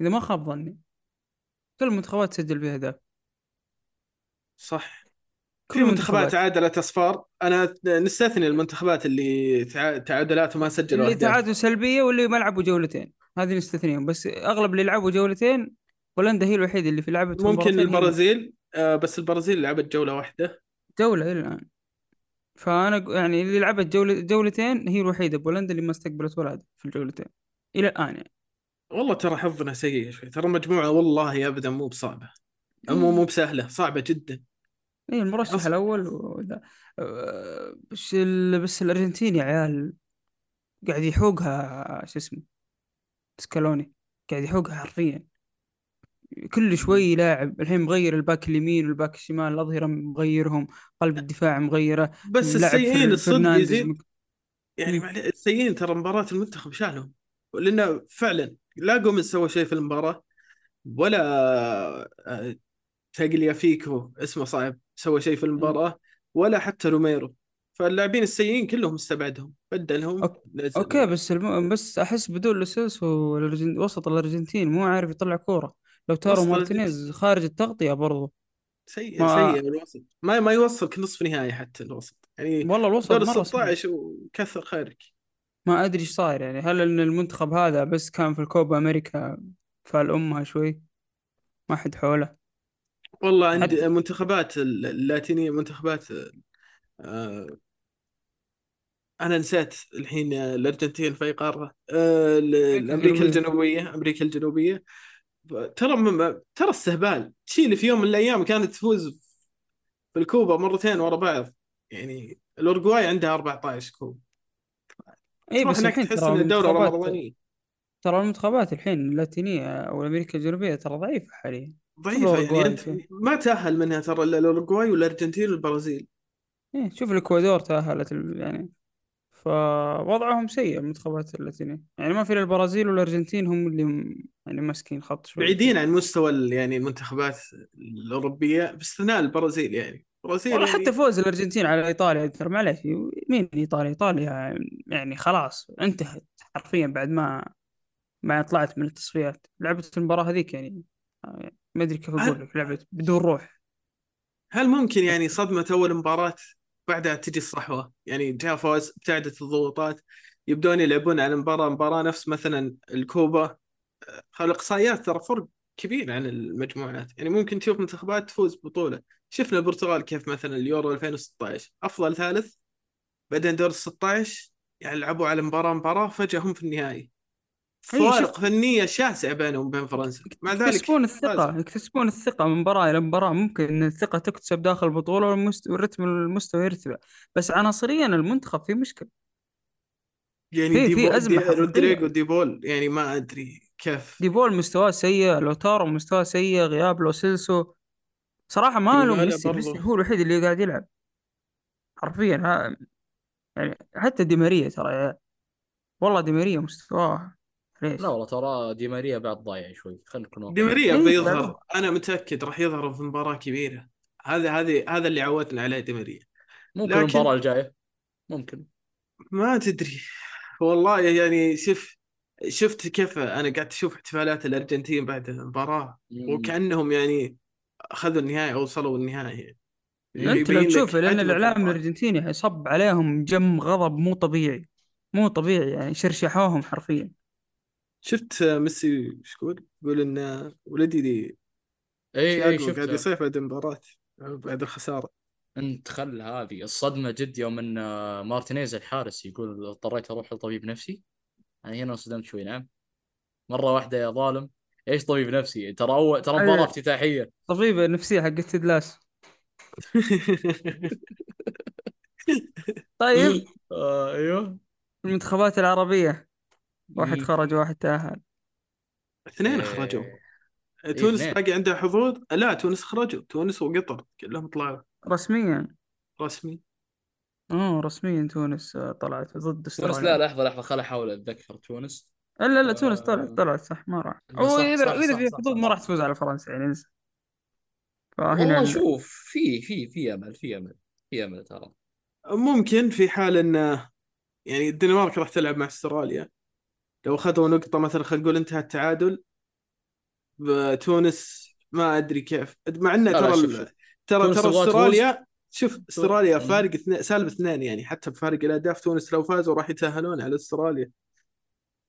إذا ما خاب ظني. كل المنتخبات تسجل فيها اهداف صح. كل في منتخبات. تعادلت اصفار أنا نستثني المنتخبات اللي تع- تعادلات وما سجلوا اللي تعادل سلبية واللي ما لعبوا جولتين. هذه نستثنيهم. بس أغلب اللي لعبوا جولتين بولندا هي الوحيدة اللي في لعبت ممكن البرازيل آه بس البرازيل لعبت جولة واحدة. جولة إلى الآن. فأنا يعني اللي لعبت جوله جولتين هي الوحيدة بولندا اللي ما استقبلت ولا هدف في الجولتين إلى الآن يعني. والله ترى حظنا سيء شوي ترى المجموعة والله أبدا مو بصعبة مو مو بسهلة صعبة جدا. اي المرشح أص- الأول وذا. أه، بس ال... بس الارجنتين يا عيال قاعد يحوسها شو اسمه سكالوني قاعد يحوسها حرفيا. كل شوي لاعب الحين مغير الباك اليمين والباك الشمال الأظهرة مغيرهم قلب الدفاع مغيره بس السيئين الصدق يزيد مك- يعني السيئين ترى مباراة المنتخب شالهم. لأنه فعلا لا جوميز سوى شيء في المباراة ولا آه، تاجليافيكو اسمه صعب سوى شيء في المباراة ولا حتى روميرو. فاللاعبين السيئين كلهم استبعدهم بدلهم ok- okay بس الم... بس أحس بدون لوسيلسو والأرجن- وسط الأرجنتين مو عارف يطلع كورة. لوتارو مارتينيز خارج التغطية برضو. سيء ما- سيء الوسط. ما ما يوصلك نصف نهائي حتى الوسط. يعني والله الوسط دور مرة ال سيء 16 وكثر خيرك. ما أدري إيش صاير يعني. هل إن المنتخب هذا بس كان في الكوبا أمريكا فال أمها شوي؟ ما حد حوله. والله عندي حتى- منتخبات اللاتينية منتخبات آه أنا نسيت الحين الأرجنتين في أي قارة. آه ال- أمريكا الجنوبية أمريكا الجنوبية. ترى م- ترى استهبال. تشيلي في يوم من الأيام كانت تفوز في الكوبا مرتين ورا بعض. يعني الأورجواي عندها 14 كوب. اي بس هناك تحس الدورة المنتخبات رمضانية ترى المنتخبات الحين اللاتينية أو أمريكا الجنوبية ترى ضعيفة حاليا. ضعيفة يعني شوي. ما تأهل منها ترى إلا الأورجواي والأرجنتين والبرازيل. إيه شوف الإكوادور تأهلت ال- يعني فوضعهم سيء المنتخبات اللاتينية. يعني ما في الا البرازيل والارجنتين هم اللي يعني ماسكين خط شوي. بعيدين عن مستوى يعني المنتخبات الأوروبية باستثناء البرازيل يعني. البرازيل والله يعني حتى فوز الأرجنتين على إيطاليا ترى معليش. مين إيطاليا؟ إيطاليا يعني خلاص انتهت حرفيا بعد ما ما طلعت من التصفيات. لعبت المباراة هذيك يعني ما أدري كيف أقول لك لعبت بدون روح. هل ممكن يعني صدمة أول مباراة بعدها تجي الصحوة. يعني جاء فوز ابتعدت الضغوطات. يبدون يلعبون على مباراة مباراة نفس مثلا الكوبا. الإقصائيات ترى فرق كبير عن المجموعات. يعني ممكن تشوف منتخبات تفوز ببطولة شفنا البرتغال كيف مثلا اليورو 2016 أفضل ثالث بعدين دور ال 16 يعني لعبوا على مباراة مباراة فجأة هم في النهائي. فوارق فنية شاسعة بينهم وبين فرنسا. مع ذلك يكتسبون الثقة فازوا. يكتسبون الثقة من مباراة إلى مباراة ممكن إن الثقة تكتسب داخل البطولة والمست- والرتم المستوى يرتفع. بس عناصريا المنتخب فيه مشكلة. يعني في- دي في دي حقيقية. رودريجو دي بول. يعني ما أدري كيف. دي بول مستواه سيء لوتارو مستواه سيء غياب لو سيلسو. صراحة ما له ميسي. ميسي هو الوحيد اللي قاعد يلعب. حرفيا يعني حتى دي ماريا ترى. والله دي ماريا مستواه ليش؟ لا والله ترى دي ماريا بعد ضايع شوي خلينا نكون دي. ماريا بيظهر. أنا متأكد راح يظهر في مباراة كبيرة. هذا هذه هذا اللي عودنا عليه دي ماريا. ممكن لكن- المباراة الجاية. ممكن. ما تدري. والله يعني شوف شفت كيف أنا قاعد أشوف احتفالات الأرجنتين بعد المباراة وكأنهم يعني أخذوا النهائي أو وصلوا النهائي. يعني أنت لو تشوف لأن الإعلام. الأرجنتيني يصب عليهم جم غضب مو طبيعي. مو طبيعي يعني شرشحوهم حرفيا. شفت ميسي إيش يقول؟ يقول إن ولدي دي اي اي شفت قاعد يصيح بعد المباراة بعد الخسارة. انت خل هذه. الصدمة جد يوم إن مارتينيز الحارس يقول اضطريت أروح لطبيب نفسي. أنا هنا انصدمت شوي نعم. مرة واحدة يا ظالم. إيش طبيب نفسي؟ ترى اول ترى مباراة. افتتاحية. طبيبة النفسيه حقت تدلاس طيب. آه أيوه. المنتخبات العربية. واحد مم. خرج واحد تأهل. اثنين إيه. خرجوا. تونس اثنين. باقي عندها حظوظ؟ لا تونس خرجوا. تونس وقطر كلهم طلعوا. رسميا. رسمي. آه رسميا تونس آه، طلعت ضد تونس استراليا لا لحظة لحظة خل أحاول أتذكر. تونس؟ لا لا تونس آه. طلعت طلعت صح ما راح. واذا إذا في حظوظ. ما راح تفوز على فرنسا يعني إنسى. فهنا والله ال- شوف في في في أمل في أمل في أمل ترى. ممكن في حال ان يعني الدنمارك راح تلعب مع أستراليا. لو أخذوا نقطة مثلا خلينا نقول انتهى التعادل بتونس ما أدري كيف مع إنه ترى ال-. ترى تونس ترى أستراليا شوف أستراليا. فارق اثنين سالب اثنين يعني حتى بفارق الأهداف تونس لو فازوا راح يتأهلون على أستراليا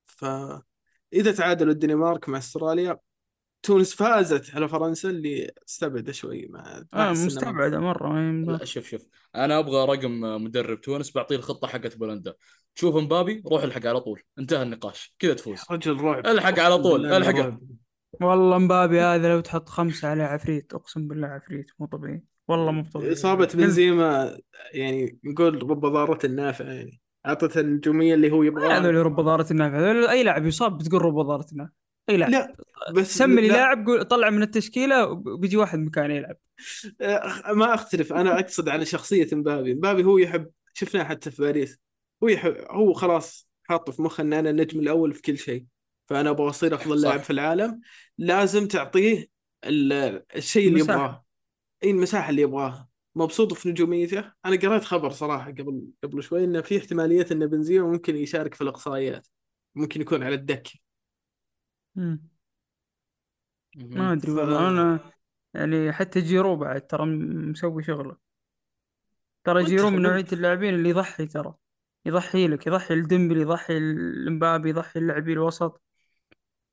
فاذا تعادلوا الدنمارك مع أستراليا تونس فازت على فرنسا اللي استبعد شوي مع آه مستبعدة مرة ما. لا شوف شوف. أنا أبغى رقم مدرب تونس بعطيه الخطة حقت بولندا. تشوف مبابي روح الحق على طول. انتهى النقاش. كذا تفوز. رجل رعب الحق على طول، الحقه. رعب. والله مبابي هذا لو تحط خمسة عليه عفريت أقسم بالله عفريت مو طبيعي. والله مو طبيعي. إصابة بنزيما يعني نقول رب ضارة نافعة يعني. أعطته النجومية اللي هو ما يبغاها. هذول رب ضارة النافع. أي لاعب يصاب بتقول رب ضارة النافع. إي لا. بس سمي لي لا، لاعب قول طلع من التشكيلة وبيجي واحد مكانه يلعب. ما أختلف. أنا أقصد على شخصية مبابي. مبابي هو يحب شفناه حتى في باريس. هو يحب هو خلاص حاطه في مخه أن أنا النجم الأول في كل شيء. فأنا أبغى أصير أفضل صح. لاعب في العالم. لازم تعطيه ال- الشيء اللي. يبغاه. أي المساحة اللي يبغاها مبسوط في نجوميته. أنا قرأت خبر صراحة قبل قبل شوي إنه في احتمالية إن بنزيما ممكن يشارك في الإقصائيات. ممكن يكون على الدكة مم. مهم. ما أدري ف- والله أنا يعني حتى جيرو بعد ترى م- مسوي شغله ترى جيرو من ممتاز. اللاعبين اللي يضحي ترى يضحي لك يضحي الديمبلي يضحي الامبابي يضحي اللاعبين الوسط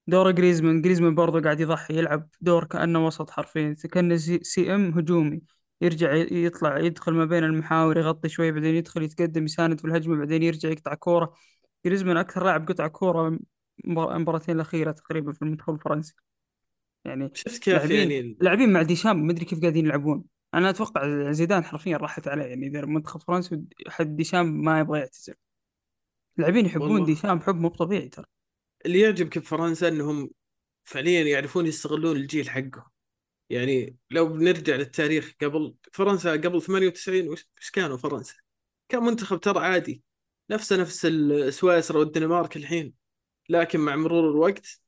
دور جريزمان جريزمان برضه قاعد يضحي يلعب دور كأنه وسط حرفيا كأنه C, CM هجومي يرجع ي- يطلع يدخل ما بين المحاور يغطي شوي بعدين يدخل يتقدم يساند في الهجمة بعدين يرجع يقطع كورة جريزمان أكثر لاعب قطع كورة المباراتين الأخيرة تقريبا في المنتخب الفرنسي. يعني شفت كيف لاعبين يعني؟ لاعبين مع ديشام ما أدري كيف قاعدين يلعبون. أنا أتوقع زيدان حرفيا راحت عليه يعني إذا منتخب فرنسا حد ديشام ما يبغى يعتزل. لاعبين يحبون. ديشام حب مو طبيعي ترى. اللي يعجبك بفرنسا إنهم فعليا يعرفون يستغلون الجيل حقهم. يعني لو بنرجع للتاريخ قبل فرنسا قبل 98 وش كانوا فرنسا؟ كان منتخب ترى عادي. نفسه نفس سويسرا والدنمارك الحين. لكن مع مرور الوقت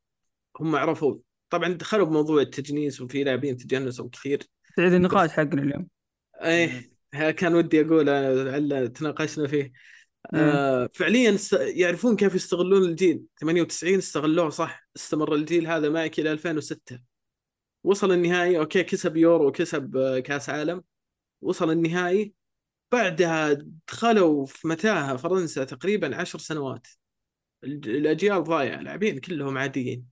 هم عرفوا طبعا دخلوا بموضوع التجنيس وفي لاعبين تجنسوا كثير تعيد النقاش حقنا اليوم. إيه كان ودي أقول لعل تناقشنا فيه. آه فعليا يعرفون كيف يستغلون الجيل. 98 استغلوه صح. استمر الجيل هذا معك إلى 2006 وصل النهائي أوكي كسب يورو وكسب آه، كأس عالم. وصل النهائي. بعدها دخلوا في متاهة فرنسا تقريبا عشر سنوات. الأجيال ضايعة لاعبين كلهم عاديين.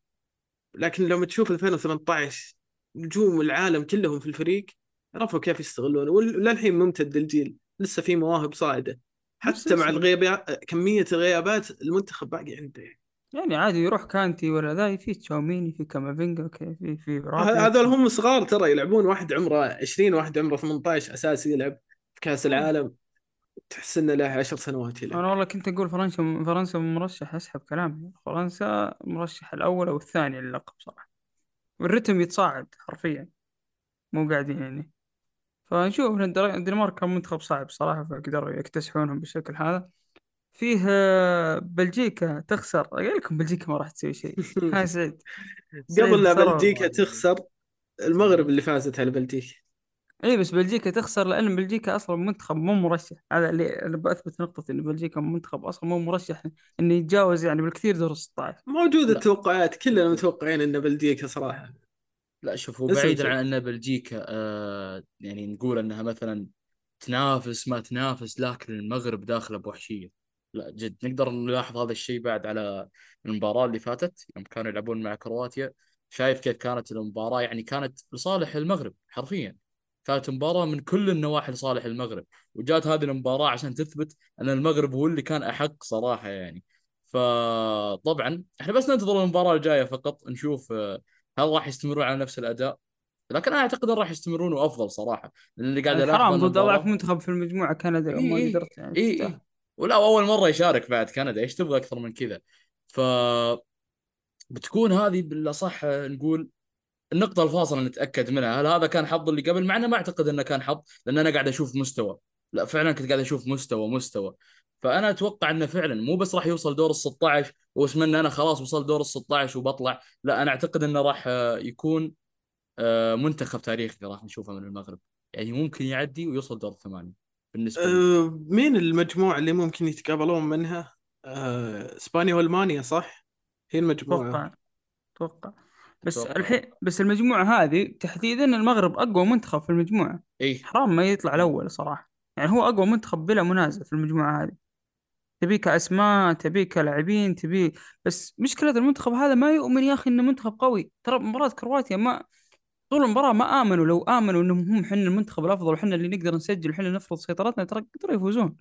لكن لما تشوف 2018 نجوم العالم كلهم في الفريق عرفوا كيف يستغلون. وللحين ممتد الجيل لسه في مواهب صاعدة. حتى مع الغيابات كمية الغيابات المنتخب باقي عنده. يعني عادي يروح كانتي ولا ذا في تشاوميني في كامافينجا okay في في هذول هم صغار ترى يلعبون واحد عمره 20 واحد عمره 18 اساسي يلعب في كأس العالم. تحس انه له 10 سنوات يلعب أنا والله كنت أقول فرنسا فرنسا مرشح أسحب كلامي. فرنسا مرشح الأول أو الثاني للقب صراحة. والرتم يتصاعد حرفيا. مو قاعدين يعني. فنشوف الدنمارك كان منتخب صعب صراحة فقدروا يكتسحونهم بالشكل هذا. فيه آه، بلجيكا تخسر. قال لكم بلجيكا ما راح تسوي شيء. ها سعيد قبل لا بلجيكا تخسر المغرب اللي فازت على بلجيكا. اي بس بلجيكا تخسر لأن بلجيكا أصلا منتخب مو مرشح. هذا اللي أنا بثبت نقطة إن بلجيكا منتخب أصلا مو مرشح انه يتجاوز يعني بالكثير دور 16 موجودة التوقعات كلنا متوقعين إن بلجيكا صراحة. لا شوفوا بعيدا عن إن بلجيكا آه يعني نقول إنها مثلا تنافس ما تنافس لكن المغرب داخله بوحشيه لا جد نقدر نلاحظ هذا الشيء بعد على المباراة اللي فاتت يوم كانوا يلعبون مع كرواتيا. شايف كيف كانت المباراة؟ يعني كانت لصالح المغرب حرفيا. كانت مباراة من كل النواحي لصالح المغرب وجات هذه المباراة عشان تثبت أن المغرب هو اللي كان أحق صراحة يعني. فطبعا إحنا بس ننتظر المباراة الجاية فقط نشوف آه، هل راح يستمرون على نفس الأداء؟ لكن أنا أعتقد راح يستمرون وأفضل صراحة لأن اللي قاعد الاحظه حرام ضد اضعف منتخب في المجموعة كندا لو ما قدرت يعني إيه إيه. ولا أول مرة يشارك بعد كندا إيش تبغى أكثر من كذا؟ ف بتكون هذه بالأصح نقول النقطة الفاصلة نتأكد منها هل هذا كان حظ اللي قبل؟ مع إنه ما أعتقد إنه كان حظ لأن أنا قاعد أشوف مستوى. لا فعلا كنت قاعد أشوف مستوى مستوى. فأنا أتوقع إنه فعلا مو بس راح يوصل دور ال 16 واسمه ان أنا خلاص وصلت دور ال 16 وبطلع. لا أنا أعتقد إنه راح يكون آه، منتخب تاريخي راح نشوفه من المغرب. يعني ممكن يعدي ويوصل دور الثمانية بالنسبة لي. أه مين المجموعة اللي ممكن يتقابلون منها؟ أه إسبانيا وألمانيا صح؟ هي المجموعة. أتوقع أتوقع. بس أتوقع. الحين بس المجموعة هذه تحديدا المغرب أقوى منتخب في المجموعة. اي حرام ما يطلع الأول صراحة. يعني هو أقوى منتخب بلا منازع في المجموعة هذه. تبي كأسماء تبي كلاعبين تبي بس مشكلة المنتخب هذا ما يؤمن يا أخي إنه منتخب قوي. ترى مباراة كرواتيا ما طول المباراة ما آمنوا. لو آمنوا إنهم هم حنا المنتخب الأفضل وحنا اللي نقدر نسجل وحنا نفرض سيطرتنا ترى قدروا يفوزون.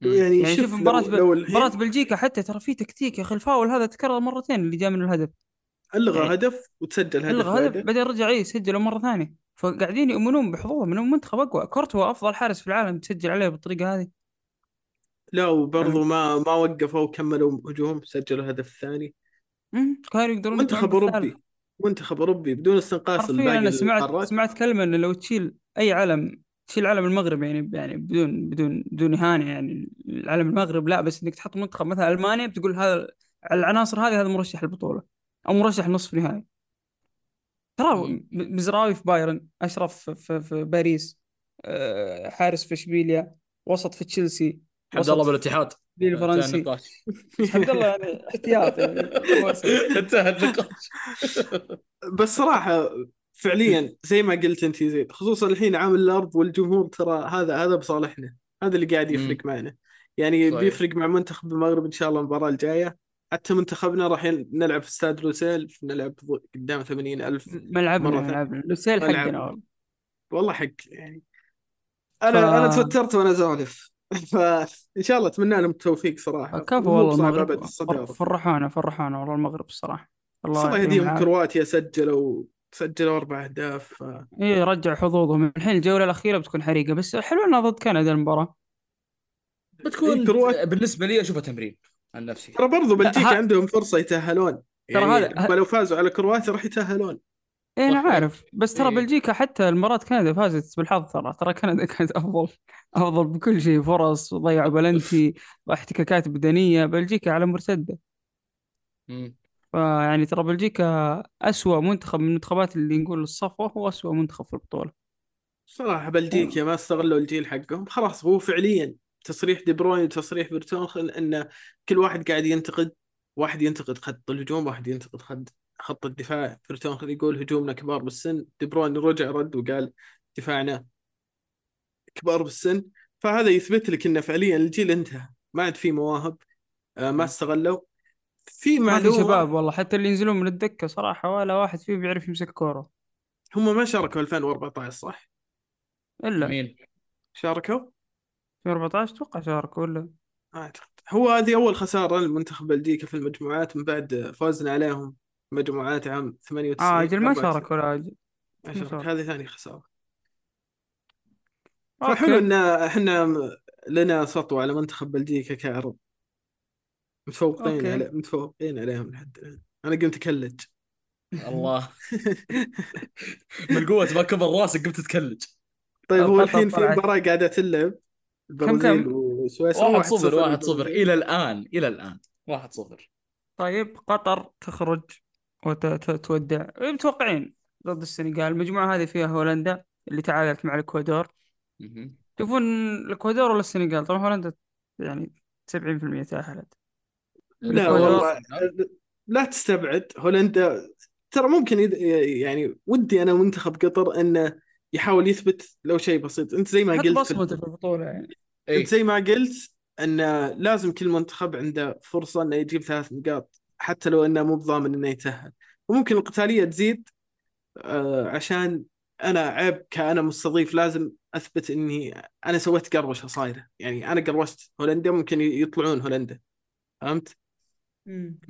يعني, يعني شوف مباراة مباراة بلجيكا حتى ترى في تكتيك يا أخي الفاول هذا تكرر مرتين اللي جاء من الهدف. ألغى يعني هدف وتسجل هدف ألغى هدف بعدين. رجع اي سجلوا مرة ثانية. فقاعدين يؤمنون بحظوظهم انهم منتخب أقوى. كورتوا أفضل حارس في العالم تسجل عليه بالطريقة هذه. لا وبرضه يعني ما ما وقفوا وكملوا هجوم سجلوا الهدف الثاني كانوا يقدرون منتخب أوروبي منتخب أوروبي بدون استنقاص الباقي أنا سمعت القارات. سمعت كلمة إنه لو تشيل أي علم تشيل علم المغرب يعني يعني بدون بدون بدون إهانة يعني العلم المغرب لا بس إنك تحط منتخب مثلا ألمانيا بتقول هذا العناصر هذه هذا مرشح البطوله أو مرشح نصف نهائي. ترى مزراوي في بايرن أشرف في, في باريس آه، حارس في إشبيليا وسط في تشيلسي عبد الله بالاتحاد. الفرنسي. عبد الله يعني احتياط يعني. انتهى النقاش. بس صراحة فعليا زي ما قلت أنت زيد خصوصا الحين عامل الأرض والجمهور ترى هذا هذا بصالحنا هذا اللي قاعد يفرق معنا. يعني صحيح. بيفرق مع منتخب المغرب إن شاء الله المباراة الجاية. حتى منتخبنا راح نلعب في استاد لوسيل نلعب قدام 80 ألف ملعبنا ملعبنا. لوسيل حقنا والله. والله حق يعني. أنا ف... أنا توترت وأنا اسولف فان شاء الله أتمنى لهم التوفيق صراحة. كفو والله المغرب. فرحونا فرحونا والله المغرب الصراحة. الله يهديهم كرواتيا سجلوا سجلوا أربع أهداف ف... اي رجع حظوظهم. الحين الجولة الأخيرة بتكون حريقة بس حلو انها ضد كندا المباراة. بتكون إيه كروات... بالنسبة لي أشوفها تمرين. عن نفسي. ترى برضو بلجيكا ها... عندهم فرصة يتأهلون. يعني ترى هذا لو فازوا على كرواتيا راح يتأهلون. إيه أنا عارف بس ترى إيه. بلجيكا حتى المباراة كندا فازت بالحظ ترى. ترى كندا كانت أفضل أفضل بكل شيء. فرص ضيعوا بلنتي احتكاكات بدنية. بلجيكا على مرتدة. فيعني ترى بلجيكا أسوأ منتخب من المنتخبات اللي نقول الصفوة هو أسوأ منتخب في البطولة. صراحة بلجيكا ما استغلوا الجيل حقهم. خلاص هو فعليا تصريح دي بروين وتصريح برتونخل ان كل واحد قاعد ينتقد واحد ينتقد خط الهجوم واحد ينتقد خط خط الدفاع. فرتون يقول هجومنا كبار بالسن. دي بروين رجع رد وقال دفاعنا كبار بالسن. فهذا يثبت لك إنه فعليا الجيل انتهى. ما عاد في مواهب آه، ما استغلوا. في ما في معلومه شباب والله حتى اللي ينزلون من الدكة صراحة ولا واحد فيهم بيعرف يمسك كورة. هم ما شاركوا 2014 صح؟ إلا. مين؟ شاركوا؟ 2014 أتوقع شاركوا ولا أعتقد. هو هذه أول خسارة للمنتخب بلجيكا في المجموعات من بعد فوزنا عليهم مجموعات عام 98 آه أجل ما 94. شارك ولا أجل ما شارك شارك. هذه ثاني خسارة. أوكي. فحلو إن إحنا لنا سطوه على منتخب بلجيكا كعرب. متفوقين. على متفوقين عليهم لحد الآن. أنا قمت أكلج. الله. من قوة ما كبر راسك قمت تتكلج طيب هو الحين في طلعت. مباراة قاعدة تلعب. البرازيل كم؟ وسويسرا واحد صفر واحد. صفر. إلى الآن إلى الآن. واحد صفر. طيب قطر تخرج وتودع متوقعين ضد السنغال. المجموعة هذه فيها هولندا اللي تعادلت مع الإكوادور. مهم. تشوفون الإكوادور ولا السنغال؟ طبعا هولندا يعني 70% تأهلت. لا. والله لا تستبعد. هولندا ترى ممكن يد... يعني ودي أنا منتخب قطر إنه يحاول يثبت لو شيء بسيط. أنت زي ما قلت بصمته في البطولة يعني. إيه. انت زي ما قلت إن لازم كل منتخب عنده فرصة إنه يجيب ثلاث نقاط حتى لو إنه مو بضامن إنه يتأهل. وممكن القتالية تزيد آه، عشان أنا عيب كأنا مستضيف لازم أثبت إني أنا سويت قروشة صايرة. يعني أنا قروشت هولندا ممكن يطلعون هولندا. فهمت؟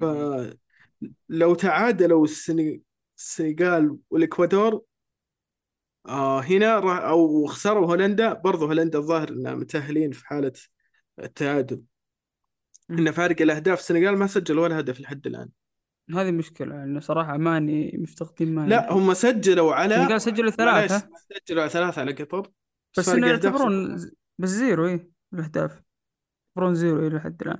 فلو تعادلوا السنغ- السنغال والإكوادور آه هنا راح أو خسروا هولندا. برضو هولندا الظاهر انها متأهلين في حالة التعادل. ان فارق الأهداف. السنغال ما سجلوا ولا هدف لحد الآن. هذه مشكلة يعني صراحة ماني مفتقدين ماني لا هم سجلوا على السنغال سجلوا ثلاثة. سجلوا على ثلاثة على قطر. بس انه يعتبرون بس zero إيه الأهداف. يعتبرون zero إلى حد الآن.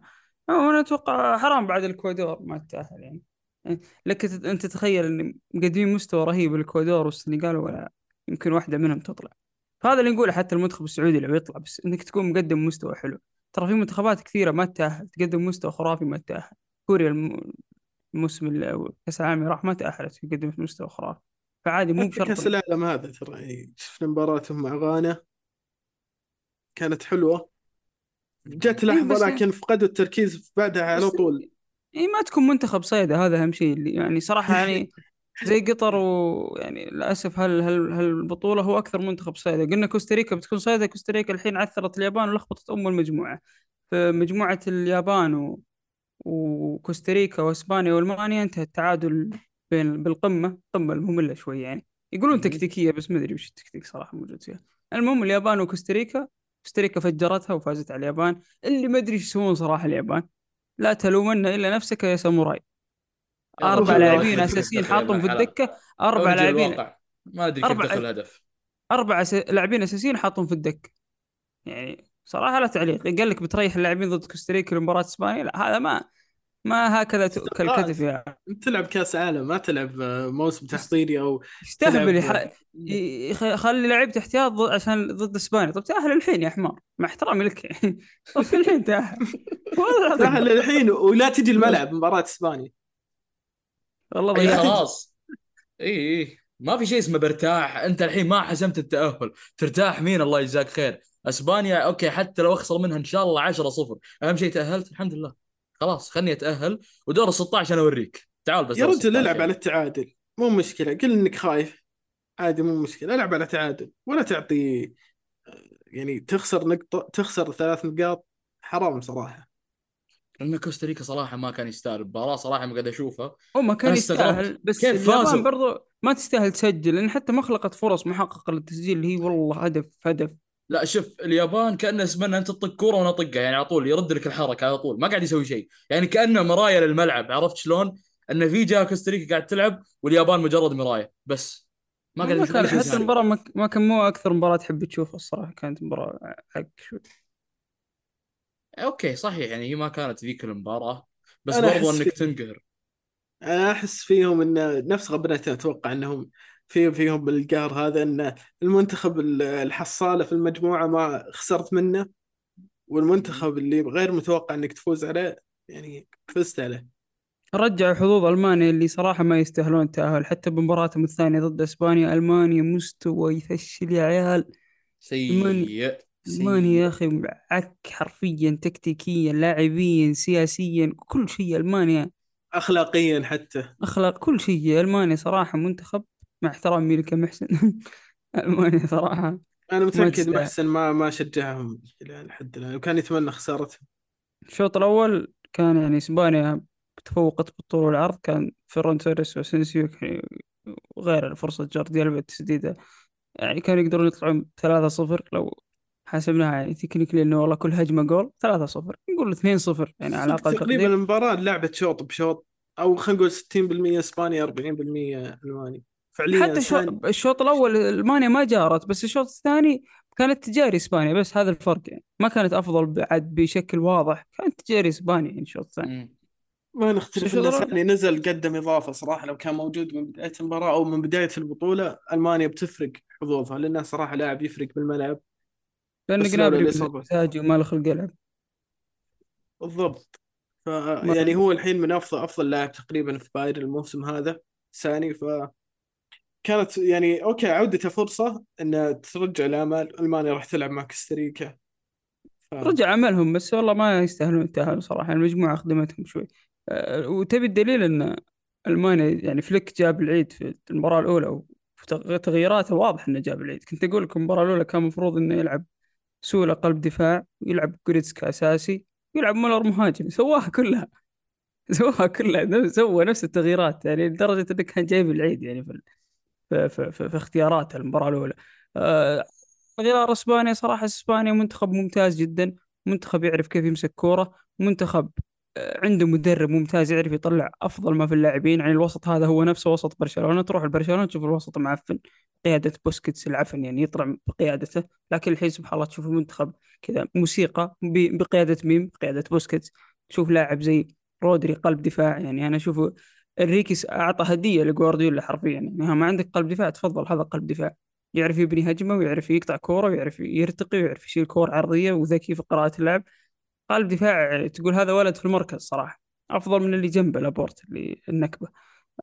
أنا أتوقع حرام بعد الاكوادور ما تتأهل يعني. إيه، لك أنت تتخيل إن مقدمين مستوى رهيب الاكوادور والسنغال ولا يمكن واحدة منهم تطلع. فهذا اللي نقوله حتى المنتخب السعودي لو يطلع بس إنك تكون مقدم مستوى حلو. ترى في منتخبات كثيرة ما تتأهل تقدم مستوى خرافي ما تتأهل. كوريا الم- الموسم كأس العالم راح ما تأهلت تقدم مستوى خرافي. فعادي مو حتى كأس بشرط العالم هذا ترى يعني شفنا مباراتهم مع غانا. كانت حلوة. جت إيه، لحظة لكن فقدوا التركيز بعدها على طول. اي ما تكون منتخب صيدة هذا أهم شيء اللي يعني صراحة يعني زي قطر ويعني للأسف هل هل هالبطولة هو أكثر منتخب صيدة قلنا كوستاريكا بتكون صيدة كوستاريكا الحين عثرت اليابان ولخبطت أم المجموعة. فمجموعة اليابان و... وكوستاريكا وإسبانيا وألمانيا انتهى التعادل بين بالقمة. القمة المملة شوي يعني. يقولون مهم. تكتيكية بس ما أدري وش التكتيك صراحة موجود فيها. المهم اليابان وكوستاريكا. كوستاريكا فجرتها وفازت على اليابان. اللي ما أدري إيش يسوون صراحة اليابان. لا تلومن إلا نفسك يا ساموراي. أربع لاعبين؟ أساسيين حاطهم في الدكة. أربع لاعبين. ما أدري كيف أربع- دخل الهدف. أربع س... لاعبين أساسيين حاطهم في الدكة. يعني صراحة لا تعليق. قال لك بتريح اللاعبين ضد كوستاريكا لمباراة إسبانيا؟ لا هذا ما ما هكذا تؤكل. كتف يا أنت تلعب كأس عالم ما تلعب آه، موسم تحضيري أو. تلعب- ي- يخ- خلي لعيبه احتياط عشان ضد إسبانيا. طب تأهل الحين يا حمار. مع احترامي لك. يعني الحين تأهل. تأهل الحين ولا تجي الملعب مباراة إسبانيا. والله ضيعت. خلاص. إي إي. ما في شيء اسمه برتاح. أنت الحين ما حسمت التأهل. ترتاح مين؟ الله يجزاك خير. أسبانيا أوكي حتى لو أخسر منها إن شاء الله 10 0 أهم شيء تأهلت؟ الحمد لله. خلاص خلني أتأهل. ودور ال 16 أنا أوريك. تعال بس يا رجل 16 العب. على التعادل. مو مشكلة. قل إنك خايف. عادي مو مشكلة. العب على تعادل ولا تعطي يعني تخسر نقطة تخسر ثلاث نقاط حرام صراحة. لأن كوستاريكا صراحة ما كان يستاهل المباراة صراحة ما قاعد اشوفها هو ما كان. يستاهل بس كيف اليابان؟ برضو ما تستاهل تسجل لأن حتى ما خلقت فرص محققة للتسجيل اللي هي والله هدف هدف لا شوف اليابان كأنه اسمنا أنت تطق كورة وأنا أطقها يعني على طول يرد لك الحركة على طول ما قاعد يسوي شيء يعني كأنه مرايه للملعب عرفت شلون؟ أن في جهه كوستاريكا قاعد تلعب واليابان مجرد مرايه بس ما قاعد حتى ثاني المباراة ما, كان مو أكثر مباراة تحب تشوفها الصراحة كانت مباراة حق شوي أوكي صحيح يعني هي ما كانت ذيك المباراة بس برضو إنك في- تنقهر. أنا أحس فيهم إن نفس غبنتنا أتوقع إنهم في فيهم بالقهر هذا إن المنتخب ال- الحصالة في المجموعة ما خسرت منه والمنتخب اللي غير متوقع إنك تفوز عليه يعني فزت عليه. رجعوا حظوظ ألمانيا اللي صراحة ما يستاهلون التأهل حتى بمباراتهم الثانية ضد إسبانيا ألمانيا مستوى يفشل يا عيال. سيء. ألمانيا سيء. يا أخي عك حرفيا تكتيكيا لاعبيا سياسيا كل شيء ألمانيا. اخلاقيا حتى. أخلاق كل شيء ألمانيا صراحة منتخب. مع احترامي لك محسن. ألمانيا صراحة أنا متأكد. محسن ما ما شجعهم إلى لحد الآن. وكان يتمنى خسارتهم الشوط الأول كان يعني إسبانيا تفوقت بالطول والعرض. كان فيران توريس واسنسيو وغير فرصه جاردي ألبا التسديده يعني كانوا يقدرون يطلعون 3-0 لو حسبناها يعني تكنيكلي إنه والله كل هجمة جول 3-0 نقول 2-0 يعني على أقل تقريبا المباراة لعبت شوط بشوط أو خلينا نقول 60% إسبانيا 40% ألماني. فعليا حتى الشوط, ثاني- الشوط الأول ألمانيا ما جارت بس الشوط الثاني كانت تجاري إسبانيا بس هذا الفرق يعني. ما كانت أفضل بعد بشكل واضح كانت تجاري إسبانيا يعني الشوط الثاني. ما نختلف؟ ساني نزل قدم إضافة صراحة لو كان موجود من بداية المباراة أو من بداية البطولة ألمانيا بتفرق حظوظها لأنه صراحة لاعب يفرق بالملعب. لأن جنابري. مزاجي وما له خلق يلعب. بالضبط. ف يعني هو الحين من أفضل أفضل لاعب تقريبا في بايرن الموسم هذا ساني. ف كانت يعني أوكي عودته فرصة ان ترجع الامال ألمانيا راح تلعب مع كوستاريكا ف... رجع عملهم بس والله ما يستاهلون التأهل صراحة. المجموعة خدمتهم شوي. أه، وتبي الدليل إن ألمانيا يعني فليك جاب العيد في المباراة الأولى وفي تغييراته واضح إنه جاب العيد. كنت أقول لكم المباراة الأولى كان المفروض إنه يلعب سولا قلب دفاع ويلعب جوريتسكا أساسي ويلعب مولر مهاجم سواها كلها. سواها كلها سوى نفس التغييرات يعني لدرجة إنه كان جايب العيد يعني في في, في, في, في اختيارات المباراة الأولى. أه غير إسبانيا صراحة إسبانيا منتخب ممتاز جدا منتخب يعرف كيف يمسك كورة منتخب آه، عنده مدرب ممتاز يعرف يطلع أفضل ما في اللاعبين يعني الوسط هذا هو نفسه وسط برشلونة. تروح لبرشلونة تشوف الوسط معفن قيادة بوسكيتس العفن يعني يطلع بقيادته لكن الحين سبحان الله تشوف المنتخب كذا موسيقى بقيادة ميم بقيادة بوسكيتس. تشوف لاعب زي رودري قلب دفاع يعني أنا أشوف إنريكي أعطى هدية لجوارديولا حرفيا يعني ما عندك قلب دفاع تفضل هذا قلب دفاع. يعرف يبني هجمة ويعرف يقطع كورة ويعرف يرتقي ويعرف يشيل كور عرضية وذكي في قراءة اللعب. قلب دفاع تقول هذا ولد في المركز صراحة. أفضل من اللي جنبه لابورت اللي النكبة.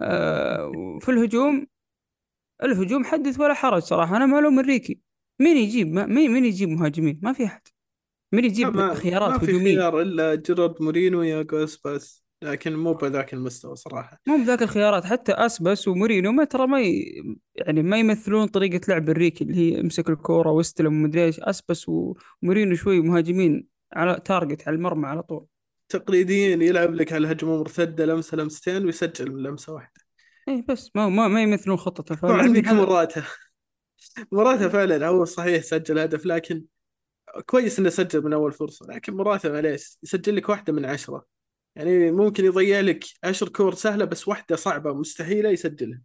آه وفي الهجوم الهجوم حدث ولا حرج صراحة. أنا مالوم إنريكي. مين يجيب؟ ما مين مين يجيب مهاجمين؟ ما في أحد. مين يجيب ما, خيارات ما في هجومية؟ خيار إلا جيرارد مورينو يا بس. لكن مو بذاك المستوى صراحة. مو بذاك الخيارات. حتى أسباس ومورينو ما ترى ما ي... يعني ما يمثلون طريقة لعب إنريكي اللي هي امسك الكورة واستلم ومدري إيش. أسباس ومورينو شوي مهاجمين على target على المرمى على طول. تقليديين يلعب لك على الهجمة مرتدة لمسة لمستين ويسجل من لمسة واحدة. إيه بس ما ما, ما يمثلون خطته فاللاعبين هذا- مراته. مراته فعلا هو صحيح سجل هدف لكن كويس إنه سجل من أول فرصة. لكن مراته معليش يسجل لك واحدة من عشرة. يعني ممكن يضيع لك عشر كور سهلة بس واحدة صعبة مستحيلة يسجلها.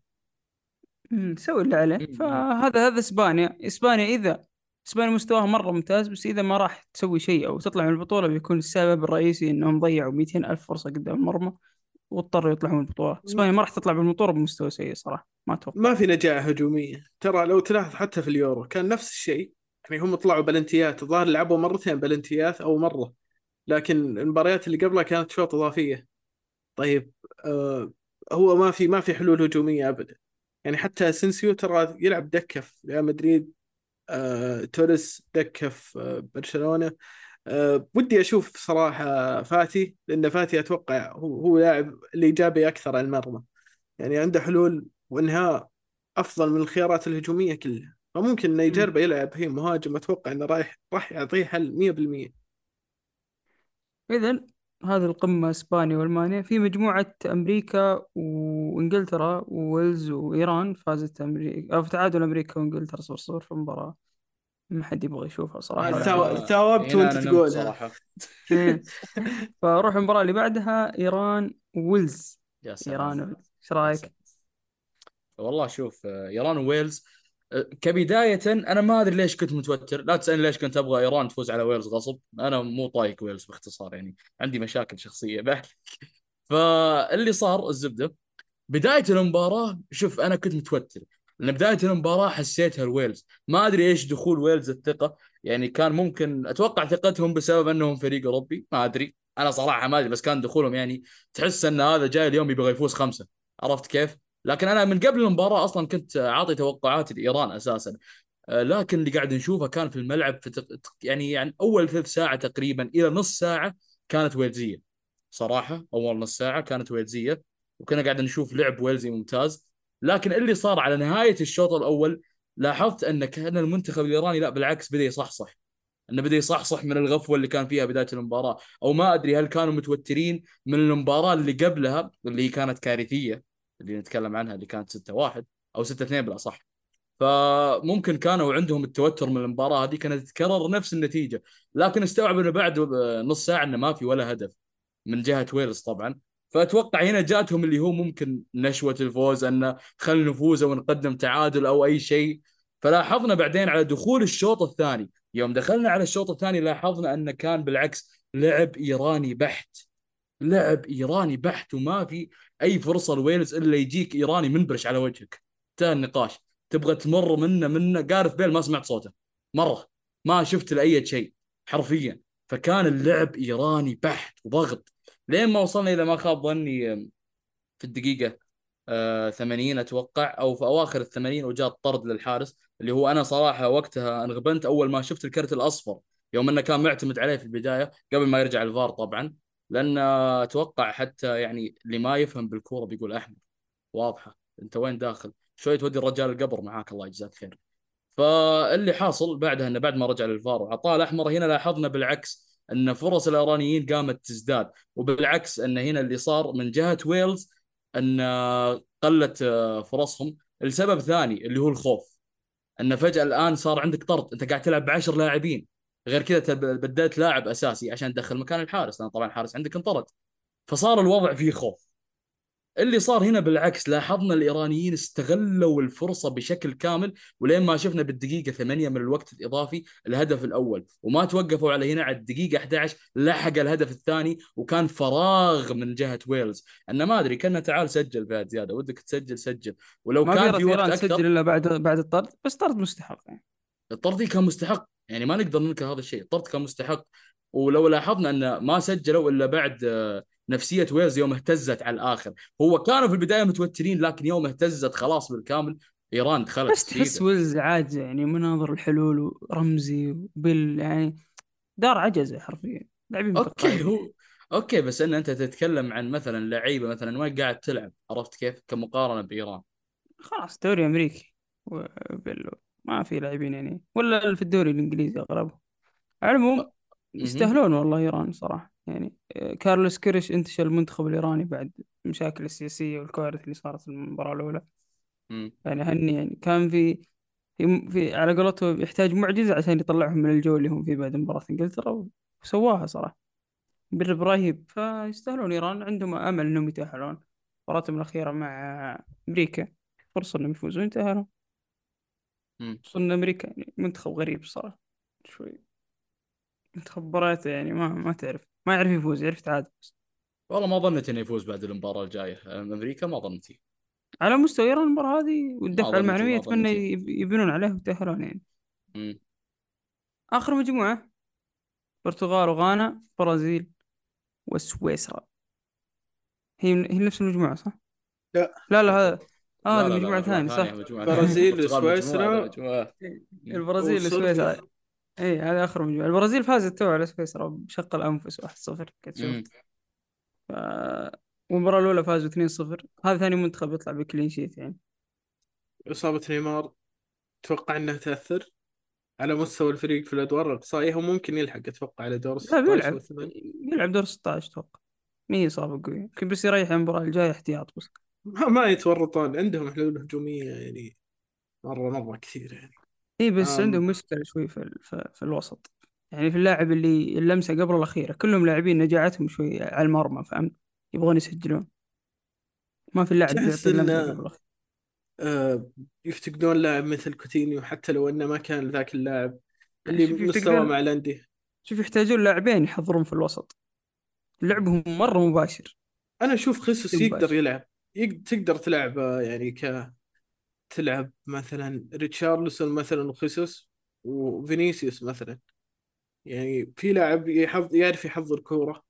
سوي اللي عليه. فهذا هذا إسبانيا. إسبانيا إذا اسبانيا مستواها مرة ممتاز بس إذا ما راح تسوي شيء أو تطلع من البطولة بيكون السبب الرئيسي إنهم ضيعوا 200 ألف فرصة قدام المرمى واضطروا يطلعوا من البطولة. إسبانيا ما راح تطلع بالبطوله بمستوى سيء صراحة ما أتوقع. ما في نجاعه هجومية. ترى لو تلاحظ حتى في اليورو كان نفس الشيء يعني هم طلعوا بلنتيات الظاهر لعبوا مرتين بلنتيات أو مرة لكن المباريات اللي قبلها كانت شوط إضافية. طيب آه هو ما في ما في حلول هجومية ابدا. يعني حتى اسنسيو ترى يلعب دكة في ريال مدريد آه توريس دكة في آه برشلونة. آه ودي أشوف صراحة فاتي لأن فاتي أتوقع هو هو لاعب اللي إيجابي أكثر على المرمى. يعني عنده حلول وانهاء أفضل من الخيارات الهجومية كلها. فممكن إنه يجرب يلعب هي مهاجم أتوقع إنه رايح راح يعطيه حل 100% اذا هذه القمة إسبانيا وألمانيا. في مجموعة أمريكا وإنجلترا وويلز وإيران فازت أمريكا أو في تعادل أمريكا وإنجلترا 0 0 في المباراة. ما حد يبغى يشوفها آه، هنا وانت أنا نمت تقولها صراحة إيه. فروح المباراة اللي بعدها إيران وويلز. يا سلام. إيران وويلز. إيش رأيك؟ والله شوف آه، إيران وويلز آه، كبداية أنا ما أدري ليش كنت متوتر. لا تسألني ليش كنت أبغى إيران تفوز على ويلز غصب. أنا مو طايق ويلز باختصار يعني عندي مشاكل شخصية بعد. فاللي صار الزبدة. بداية المباراة شوف أنا كنت متوتر. لأن بداية المباراة حسيتها الويلز ما أدري إيش دخول ويلز الثقة. يعني كان ممكن أتوقع ثقتهم بسبب أنهم فريق أوروبي. ما أدري. أنا صراحة ما أدري بس كان دخولهم يعني تحس إن هذا جاي اليوم يبغى يفوز خمسة. عرفت كيف؟ لكن أنا من قبل المباراة أصلا كنت عاطي توقعاتي لإيران أساسا. آه، لكن اللي قاعد نشوفه كان في الملعب في تق... يعني يعني أول ثلث ساعة تقريبا إلى نص ساعة كانت ويلزية. صراحة أول نص ساعة كانت ويلزية وكنا قاعد نشوف لعب ويلزي ممتاز. لكن اللي صار على نهاية الشوط الأول لاحظت أن كأن المنتخب الإيراني لا بالعكس بدأ يصحصح. أنه بدأ يصحصح من الغفوة اللي كان فيها بداية المباراة. أو ما أدري هل كانوا متوترين من المباراة اللي قبلها اللي كانت كارثية. اللي نتكلم عنها اللي كانت 6-1 أو 6-2 بالاصح فممكن كانوا عندهم التوتر من المباراة هذه كانت تتكرر نفس النتيجة لكن استوعب إنه بعد نص ساعة إنه ما في ولا هدف من جهة ويلز طبعا. فأتوقع هنا جاتهم اللي هو ممكن نشوة الفوز انه خلينا نفوز أو نقدم تعادل أو أي شيء. فلاحظنا بعدين على دخول الشوط الثاني يوم دخلنا على الشوط الثاني لاحظنا انه كان بالعكس لعب إيراني بحت. لعب إيراني بحت وما في أي فرصة لويلز إلا يجيك إيراني مبرشن على وجهك. انتهى النقاش. تبغى تمر منه منه؟ جارث بيل ما سمعت صوته. مرة. ما شفت له أي شيء. حرفيا. فكان اللعب إيراني بحت وضغط. لين ما وصلنا اذا ما خاب ظني في الدقيقة آه 80 أتوقع أو في أواخر ال 80 وجاء الطرد للحارس اللي هو أنا صراحة وقتها أنغبنت أول ما شفت الكرت الأصفر يوم إنه كان معتمد عليه في البداية قبل ما يرجع الفار طبعا. لأن أتوقع حتى يعني اللي ما يفهم بالكورة بيقول أحمد واضحة. أنت وين داخل؟ شوي تودي الرجال القبر معاك الله يجزاك خير. فاللي حاصل بعدها إنه بعد ما رجع للفار وعطاه الأحمر هنا لاحظنا بالعكس إن فرص الايرانيين قامت تزداد وبالعكس إن هنا اللي صار من جهة ويلز إن قلت فرصهم لسبب ثاني اللي هو الخوف. إن فجأة الآن صار عندك طرد أنت قاعد تلعب بعشر لاعبين. غير كذا بدلت لاعب أساسي عشان تدخل مكان الحارس لأن طبعا الحارس عندك انطرد. فصار الوضع فيه خوف. اللي صار هنا بالعكس لاحظنا الإيرانيين استغلوا الفرصة بشكل كامل ولين ما شفنا بالدقيقة 8 من الوقت الإضافي الهدف الأول. وما توقفوا على هنا على الدقيقة 11 لحق الهدف الثاني وكان فراغ من جهة ويلز. أنا ما أدري كنا تعال سجل بعد زيادة ودك تسجل سجل. ولو ما كان في وقت أكثر تسجل إلا بعد بعد الطرد بس طرد مستحق يعني. الطرد كان مستحق. يعني ما نقدر ننكر هذا الشيء الطرد كان مستحق. ولو لاحظنا ان ما سجلوا إلا بعد آه، نفسية ويلز يوم اهتزت على الآخر. هو كانوا في البداية متوترين لكن يوم اهتزت خلاص بالكامل إيران دخلت بس تحس. ويلز عاجز يعني من ناحية الحلول ورمزي وبيل يعني دار عجزة حرفيا. لاعبين أوكي. هو أوكي بس إن أنت تتكلم عن مثلا لعيبة مثلا ما قاعد تلعب عرفت كيف؟ كمقارنة بإيران. خلاص دوري أمريكي وبيل ما في لاعبين يعني ولا في الدوري الإنجليزي أغلبهم على العموم. يستاهلون والله إيران صراحة يعني آه، كارلوس كيرش انتشل المنتخب الإيراني بعد المشاكل السياسية والكوارث اللي صارت في المباراة الأولى. يعني هني يعني كان في في, في على قولته يحتاج معجزة عشان يطلعهم من الجو اللي هم فيه بعد مباراة إنجلترا وسواها صراحة مدرب رهيب فيستاهلون إيران عندهم أمل إنهم يتأهلون مباراتهم الأخيرة مع أمريكا فرصة إنهم يفوزون يتاهلون. خصوصا ان أمريكا يعني منتخب غريب صراحة شوي منتخب مبارياته يعني ما ما تعرف ما يعرف يفوز يعرف يتعادل بس. والله ما ظنيت إنه يفوز بعد المباراة الجاية أمريكا ما ظنيتي على مستوى ايران المباراة هذه والدفعه المعنوية أتمنى يبنون عليه ويتاهلون يعني مم. آخر مجموعة البرتغال وغانا برازيل وسويسرا هي هي نفس المجموعة صح؟ لا. لا لا هذا لا، هذه لا، لا، مجموعة مجموعة ثانية صح. مجموعة برازيل البرتغال وسويسرا. مجموعة. البرازيل. وسويسرا اي هذا آخر مجموعة. البرازيل فازت تو على سويسرا بشق الأنفس 1-0 كنت. شفت. ف... والمباراة الأولى فازوا 2-0 هذا ثاني منتخب يطلع ب clean sheet يعني. إصابة نيمار تتوقع أنها تأثر على مستوى الفريق في الأدوار الإقصائية. هو ممكن يلحق أتوقع على دور ال 16 بيلعب أو 8 بيلعب دور 16 أتوقع ما هي إصابة قوية. يمكن بس يريح المباراة الجاية احتياط بس. ما, ما يتورطون عندهم حلول هجومية يعني مرة مرة كثير يعني. اي بس آم. عندهم مشكلة شوي في, ال- في, الوسط. يعني في اللاعب اللي اللمسة قبل الأخيرة كلهم لاعبين نجاعتهم شوي على المرمى فهمت؟ يبغون يسجلون. ما في اللي تحس الأخيرة. آه يفتقدون لاعب مثل كوتينيو حتى لو أنه ما كان ذاك اللاعب اللي مستوى مع الأندية. شوف يحتاجون لاعبين يحضرون في الوسط. لعبهم مرة مباشر. أنا أشوف خيسوس. يقدر يلعب. تقدر تلعب آه، يعني ك تلعب مثلا ريتشارلسون مثلا وخيسوس وفينيسيوس مثلا. يعني في لاعب يحفظ يعرف يحضر كورة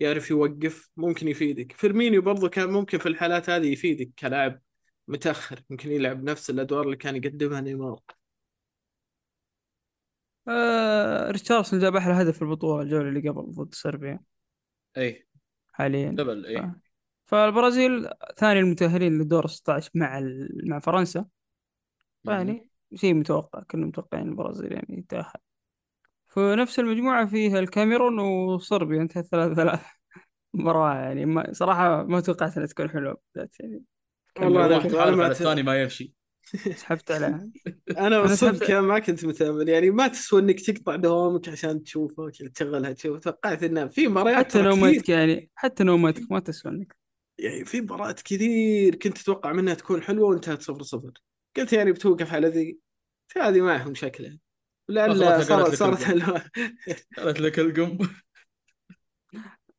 يعرف يوقف ممكن يفيدك. فيرمينيو برضو كان ممكن في الحالات هذه يفيدك كلاعب متأخر ممكن يلعب نفس الأدوار اللي كان يقدمها نيمار. آه ريتشاردسون جاب أحلى هدف في البطولة الجولة اللي قبل ضد صربيا. اي حاليا. دبل ف... فالبرازيل ثاني المتأهلين لدور 16 مع ال... مع فرنسا. يعني شيء متوقع كنا متوقعين البرازيل يعني يتأهل. في نفس المجموعة فيها الكاميرون وصربيا انتهت ثلاثة ثلاثة مباراة يعني ما صراحة ما توقعت إنها تكون حلوة بالذات يعني. والله ما على الثاني ما يمشي. سحبت عليها أنا كان ما كنت متأمل. يعني ما تسوى إنك تقطع دوامك عشان تشوفه تشغلها تشوف توقعت انه في مباريات حتى نومتك يعني حتى نومتك ما تسوى إنك يعني في مباريات كثير كنت أتوقع منها تكون حلوة وانتهت صفر صفر قلت يعني بتوقف على ذي هذه ما هم شكلها لأن قالت صارت صارت. قالت لك القم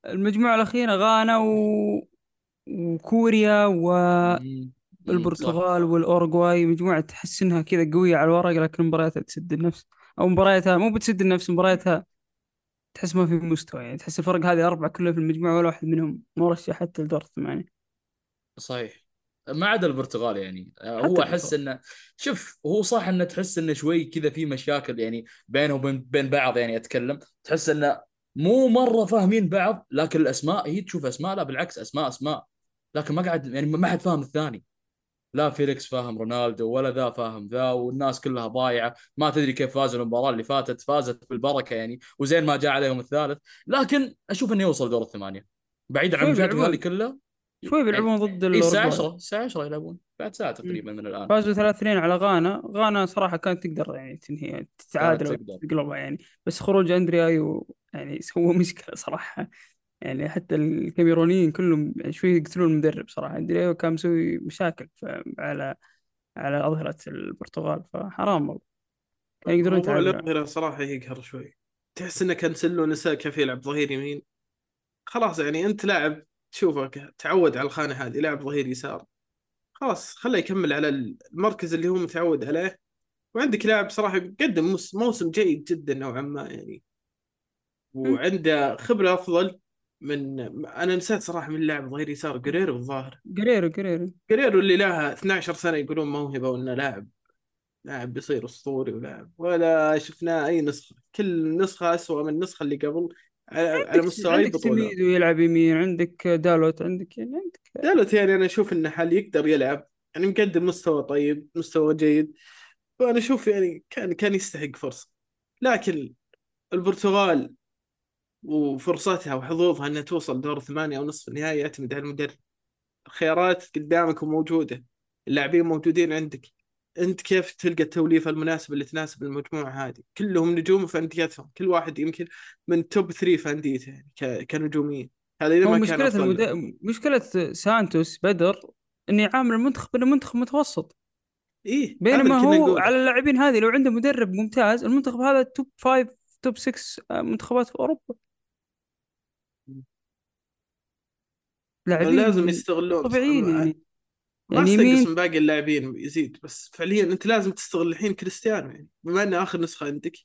المجموعة الأخيرة غانا و... وكوريا. مم. والبرتغال والأوروغواي مجموعة تحس إنها كذا قوية على الورق لكن مبارياتها تسد النفس أو مبارياتها مو بتسد النفس مبارياتها تحس ما في مستوى يعني تحس الفرق هذه أربعة كلها في المجموعة ولا واحد منهم مرشح حتى لدور الثمانية صحيح. ما عدا البرتغال يعني. هو أحس. إنه شوف هو صح إنه تحس إنه شوي كذا في مشاكل يعني بينه وبين بين بعض يعني أتكلم. تحس إنه مو مرة فاهمين بعض لكن الأسماء هي تشوف أسماء لا بالعكس أسماء أسماء. لكن ما قاعد يعني ما حد فاهم الثاني. لا فيليكس فاهم رونالدو ولا ذا فاهم ذا والناس كلها ضايعة. ما تدري كيف فازوا المباراة اللي فاتت فازت بالبركة يعني وزين ما جاء عليهم الثالث. لكن أشوف إنه يوصل دور الثمانية. بعيد عن بيلعبون. هذه كلها. شوي بيلعبون ضد اي الساعة الأوروغواي 10 الساعة 10 يلعبون بعد ساعة تقريبا من الآن. فازوا 3 2 على غانا. غانا صراحة كانت تقدر يعني تنهي تتعادل. تقلبها يعني. بس خروج أندرياي يعني سوى مشكلة صراحة. يعني حتى الكاميرونيين كلهم شوي يقتلون المدرب صراحة. أندرياي كان مسوي مشاكل على على أظهرة البرتغال فحرام والله. كان يقدرون موضوع يتعادلون. الأظهرة صراحة يقهر شوي. تحس إنه كانسلو نسى كيف يلعب ظهير يمين. خلاص يعني أنت لاعب تشوفه تعود على الخانة هذه لاعب ظهير يسار. خلاص خله يكمل على المركز اللي هو متعود عليه. وعندك لاعب صراحة قدم موس- موسم جيد جدا نوعا ما يعني. وعنده خبرة أفضل. من أنا نسيت صراحة من لاعب ظهير يسار جريرو الظاهر. قريرو قريرو جريرو اللي له 12 سنة يقولون موهبة وإنه لاعب لاعب بيصير أسطوري ولاعب ولا شفناه أي نسخة. كل نسخة أسوأ من النسخة اللي قبل. على, عندك مستوى أي عندك بطولة. سميدو يلعب يمين عندك دالوت عندك يعني عندك دالوت يعني أنا أشوف إنه حال يقدر يلعب. يعني مقدم مستوى طيب مستوى جيد. فأنا أشوف يعني كان كان يستحق فرصة. لكن البرتغال وفرصتها وحظوظها إنها توصل دور ثمانية أو نصف النهائي يعتمد على المدرب الخيارات قدامك وموجودة. اللاعبين موجودين عندك. أنت كيف تلقى التوليفة المناسبة اللي تناسب المجموعة هذه؟ كلهم نجوم في انديتهم كل واحد يمكن من توب 3 في أنديته يعني كنجوميين هذا إذا ما كان مشكلة أفضل. المد... لهم. مشكلة سانتوس بدر إنه يعامل المنتخب انه منتخب متوسط. إيه بينما هو نقوله. على اللاعبين هذه لو عنده مدرب ممتاز المنتخب هذا top five top 6 منتخبات في أوروبا. لاعبين لازم يستغلون طبيعيين يعني. ما يعني استنقص يمين من باقي اللاعبين يزيد بس فعليا أنت لازم تستغل الحين كريستيانو يعني بما إنه آخر نسخة عندك.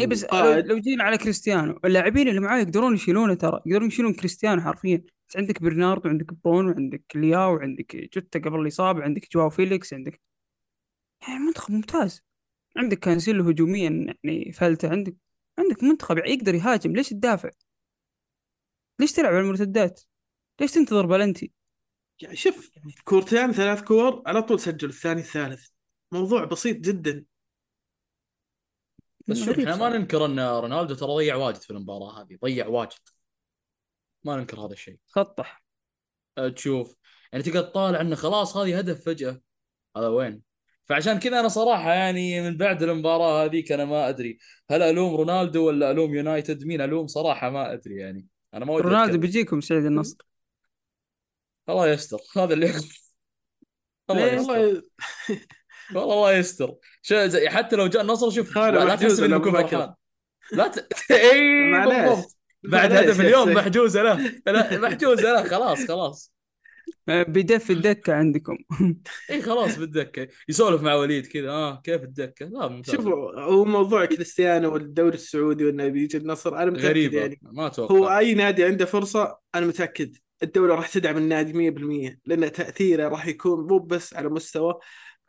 اي بس لو, وقائد لو جينا على كريستيانو اللاعبين اللي معاه يقدرون يشيلونه ترى يقدرون يشيلون كريستيانو حرفيا. بس عندك برناردو عندك برونو عندك لياو عندك جوتا قبل الاصابه عندك جواو فيليكس عندك يعني منتخب ممتاز. عندك كانسيلو هجوميا يعني فلتة عندك عندك منتخب يقدر يهاجم ليش تدافع؟ ليش تلعب على المرتدات؟ ليش تنتظر بلنتي؟ يعني شوف كورتين ثلاث كور على طول سجل الثاني الثالث. موضوع بسيط جدا. بس شوف إحنا ما. ننكر إن رونالدو ترى ضيع واجد في المباراة هذه ضيع واجد. ما ننكر هذا الشيء. سطح أه، تشوف. يعني تقعد تطالع إنه خلاص هذه هدف فجأة. هذا وين؟ فعشان كذا أنا صراحة يعني من بعد المباراة هذيك أنا ما أدري. هل ألوم رونالدو ولا ألوم يونايتد؟ مين ألوم؟ صراحة ما أدري يعني. أنا ما ودي رونالدو. بيجيكم سعيد النصر. الله يستر هذا اللي الله؟ يستر. والله والله الله يستر. شو زي حتى لو جاء النصر شوف لا تحسب بكون أبو بكر؟ فرحان. لا ت... اي معليش. بالضبط. بعد هدف اليوم. محجوزه له لا محجوزه له خلاص خلاص. بيدف الدكة عندكم. اي خلاص بالدكة. يسولف مع وليد كذا. آه كيف الدكة؟ لا ممتاز. شوفوا هو موضوع كريستيانو والدوري السعودي وانه بيجي النصر أنا متأكد غريبة. يعني ما أتوقع. هو أي نادي عنده فرصة أنا متأكد. الدولة راح تدعم النادي 100% لأن تأثيره راح يكون مو بس على مستوى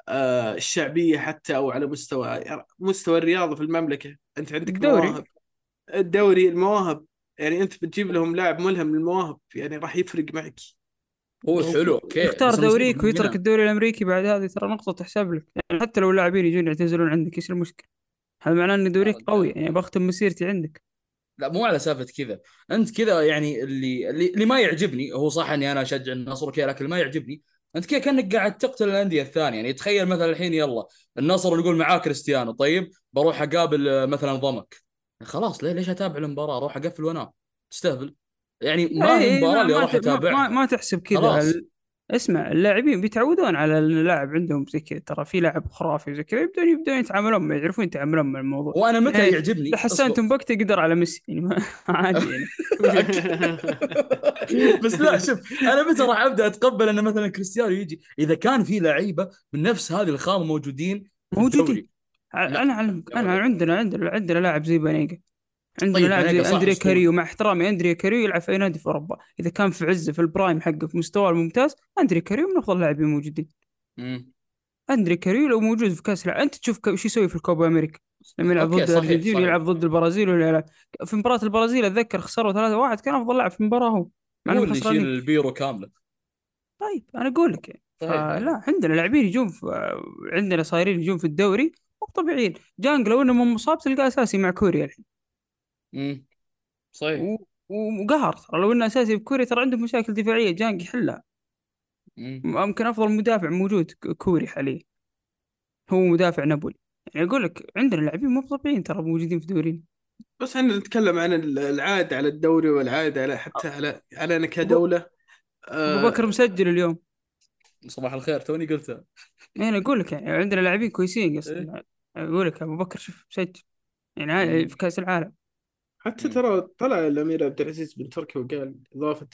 آه، الشعبية حتى أو على مستوى مستوى الرياضة في المملكة. أنت عندك الدوري. مواهب. الدوري المواهب. يعني أنت بتجيب لهم لاعب ملهم للمواهب يعني راح يفرق معك. هو حلو أوكي. يختار دوريك ويترك الدوري الأمريكي بعد هذه ترى نقطة تحسب لك. يعني حتى لو اللاعبين يجون يعتزلون عندك إيش المشكلة؟ هذا معناه إن دوريك. قوي يعني بختم مسيرتي عندك. لا مو على سالفة كذا. أنت كذا يعني اللي اللي, اللي ما يعجبني هو صح إني أنا أشجع النصر وكذا لكن اللي ما يعجبني أنت كذا كأنك قاعد تقتل الأندية الثانية. يعني تخيل مثلا الحين يلا النصر يقول معاه كريستيانو طيب بروح أقابل آه، مثلا ضمك. خلاص ليه ليش أتابع المباراة؟ أروح أقفل وأنام. تستهبل. يعني ما هي إيه، المباراه اللي ما, أروح ما, ما, أتابعها. ما تحسب كذا. اسمع اللاعبين بيتعودون على اللاعب عندهم زي كذا ترى في لاعب خرافي وزي كذا يبدون يبدون يتعاملون يعرفون يتعاملون مع الموضوع وأنا متى يعني يعجبني أصبر. تنبكت يقدر على ميسي يعني ما- عادي يعني بس لا شوف أنا متى راح أبدأ أتقبل إن مثلا كريستيانو يجي إذا كان في لعيبة من نفس هذه الخامة موجودين موجودين. أنا أعلمك أنا. عندنا عندنا عندنا لاعب زي بانيجا عندنا طيب، لاعب زي صح أندريا. كاريو مع احترامي أندريا كاريو يلعب في أي نادي في أوروبا. إذا كان في عزة في البرايم حقه في مستواه الممتاز أندريا كاريو من أفضل اللاعبين الموجودين. اندري كاريو لو موجود في كأس العالم أنت تشوف شو يسوي في الكوبا أمريكا؟ لما يلعب ضد الارجنتين. يلعب ضد البرازيل ولا يلعب. في مباراة البرازيل أتذكر خسروا 3-1 كان أفضل لاعب في المباراه هو مع هو انهم اللي يشيل خسرانين البيرو كاملة. طيب أنا أقول لك يعني صحيح. فلا عندنا لاعبين يجون في عندنا صايرين يجون في الدوري مو طبيعيين. جانج لو انه مو مصاب تلقاه أساسي مع كوريا الحين. صحيح. و- وقهر ترى. لو إنه أساسي بكوريا ترى عندهم مشاكل دفاعية. جانج يحلها مم. يمكن أفضل مدافع موجود ك- كوري حاليا. هو مدافع نابولي. يعني أقول لك عندنا لاعبين مو طبيعيين ترى موجودين في دورينا. بس إحنا نتكلم عن العاد على الدوري والعاد على حتى على علينا كدولة. أبو بكر مسجل اليوم. صباح الخير توني قلتها يعني أقول لك يعني عندنا لاعبين كويسين. إيه. قصدي أقول لك أبو بكر شوف مسجل. يعني. في كأس العالم. حتى مم. ترى طلع الأمير عبد العزيز بن تركي وقال إضافة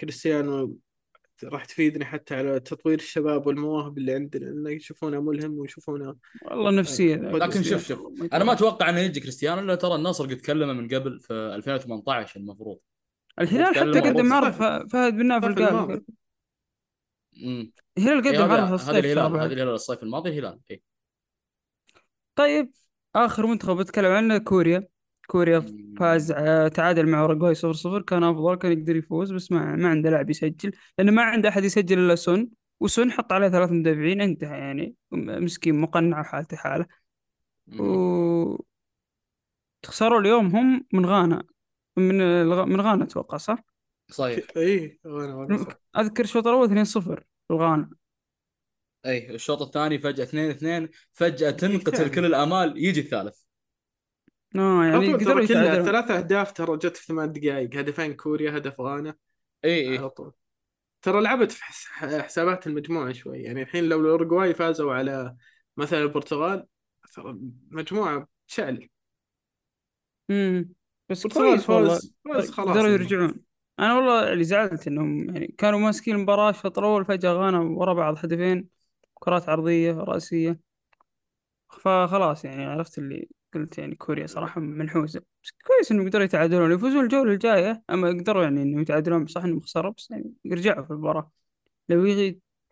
كريستيانو راح تفيدني حتى على تطوير الشباب والمواهب اللي عندنا إنه يشوفونه ملهم ويشوفونه والله نفسية آه،. لكن شوف شوف أنا ما أتوقع إنه يجي كريستيانو الا ترى النصر قد تكلم من قبل في 2018 المفروض الهلال حتى قدم. عرض فهد بن نافل الصيف قال الهلال إيه قدم عرض هذا الصيف الهلال. هذا الهلال الصيف الماضي الهلال اي طيب آخر منتخب بتكلم عنه كوريا كوريا فاز آه، تعادل مع أوروغواي 0-0 كان أفضل كان يقدر يفوز بس ما ما عنده لاعب يسجل لأنه ما عنده أحد يسجل إلا سون. وسون حط عليه ثلاث مدافعين انتهى يعني. مسكين مقنع حالته حالة. و خسروا اليوم هم من غانا. من الغ- من غانا أتوقع صح؟ صحيح. اي صح. أذكر الشوط الأول 2-0 الغانا اي الشوط الثاني فجأة 2 2 فجأة تنقتل. كل الأمال يجي الثالث. آه يعني على طول قدروا ترى كلها يتعادلون. ثلاث أهداف ترى جت في ثمان دقائق هدفين كوريا هدف غانا. إي إي. على طول. ترى لعبت في حس- حسابات المجموعة شوي. يعني الحين لو الاورجواي فازوا على مثلا البرتغال ترى المجموعه شعل امم بس كويس والله. فوز فوز خلاص قدروا يعني. يرجعون. أنا والله اللي زعلت إنهم يعني كانوا ماسكين المباراة الشوط الأول فجأة غانا ورا بعض هدفين. كرات عرضية رأسية. فخلاص يعني عرفت اللي قلت يعني كوريا صراحة منحوسة. بس كويس إنهم قدروا يتعادلون. يفوزون الجولة الجاية أما قدروا يعني إنهم يتعادلون صح إنهم خسروا بس يعني يرجعوا في المباراة. لو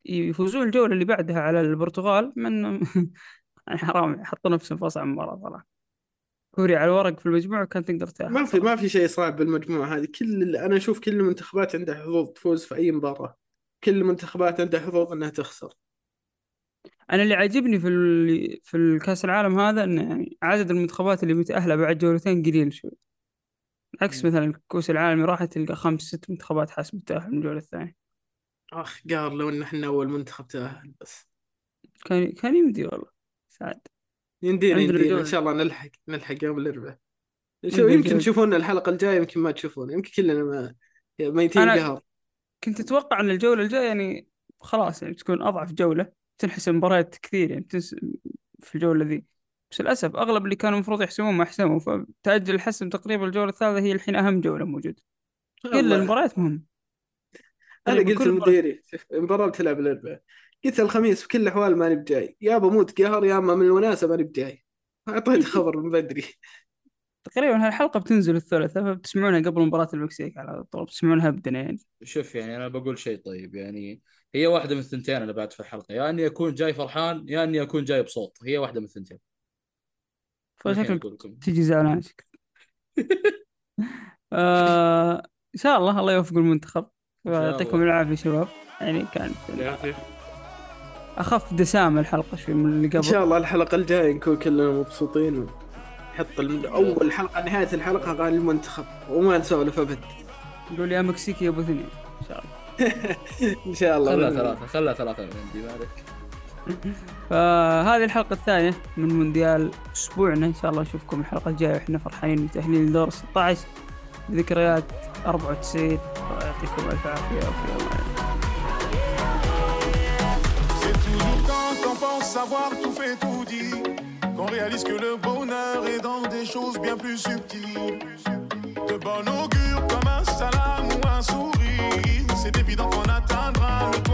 يفوزون الجولة اللي بعدها على البرتغال من يعني حرام يحطوا نفسهم في اصعب مباراه صراحة. كوريا على الورق في المجموعه كانت تقدر تاخذ ما في ما في شيء صعب بالمجموعه هذه. كل أنا أشوف كل المنتخبات عندها حظوظ تفوز في أي مباراة. كل المنتخبات عندها حظوظ إنها تخسر. أنا اللي عاجبني في ال... في الكأس العالم هذا إنه يعني عدد المنتخبات اللي متأهلة بعد جولتين قليل شوي. عكس مثلا كأس العالم راحت تلقى خمس ست منتخبات حاسم التأهل من الجولة الثانية. أخ قار لو إن إحنا أول منتخب تأهل بس. كان كان يمدي والله سعد. يندينا. إن شاء الله نلحق نلحق يوم الأربعاء. شو يمكن. تشوفون الحلقة الجاية يمكن ما تشوفون. يمكن كلنا ما ميتين أنا- قهر. كنت أتوقع إن الجولة الجاية يعني خلاص يعني بتكون أضعف جولة. تنحسم مباريات كثير يعني تنس... في الجولة ذي. بس للأسف أغلب اللي كانوا المفروض يحسمون ما حسموا فتأجل الحسم تقريبا الجولة الثالثة هي الحين أهم جولة موجودة. كل. المباريات مهمة أنا تقريباً قلت. لمديري المباراه بتلعب الاربعاء قلت الخميس في كل الأحوال ماني بجاي. يا بموت قهر يا أما من الوناسه ماني بجاي. أعطيت خبر من بدري. تقريبا هالحلقة بتنزل الثلاثاء فبتسمعونها قبل مباراة المكسيك على طول بتسمعونها بدنا يعني. شوف يعني أنا بقول شيء طيب يعني هي واحدة من الثنتين أنا بعد في الحلقة يا إني أكون جاي فرحان يا إني أكون جاي بصوت هي واحدة من الثنتين. فشكلك. تجي زعلان شكلك آه إن شاء الله الله يوفق المنتخب. إن يعطيكم الله. العافية شباب. يعني كانت يعافيك أخف دسامة الحلقة شوي من اللي إن قبل. شاء الله الحلقة الجاية نكون كلنا مبسوطين. الم... أول حلقة نهاية الحلقة قال المنتخب وما نسولف أبد. نقول يا مكسيكي يا أبو اثنين إن شاء الله. إن شاء الله. خلها الله. ثلاثة خلها ثلاثة من عندي مالك فهذه الحلقة الثانية من مونديال أسبوعنا. إن شاء الله نشوفكم الحلقة الجاية وإحنا فرحانين بتأهيل دور 16 بذكريات 94 يعطيكم ألف عافية وفي pense savoir tout fait, tout dit, qu'on réalise que le bonheur est dans des choses bien plus subtiles. De bon augure comme un salam ou un sourire, c'est évident qu'on atteindra le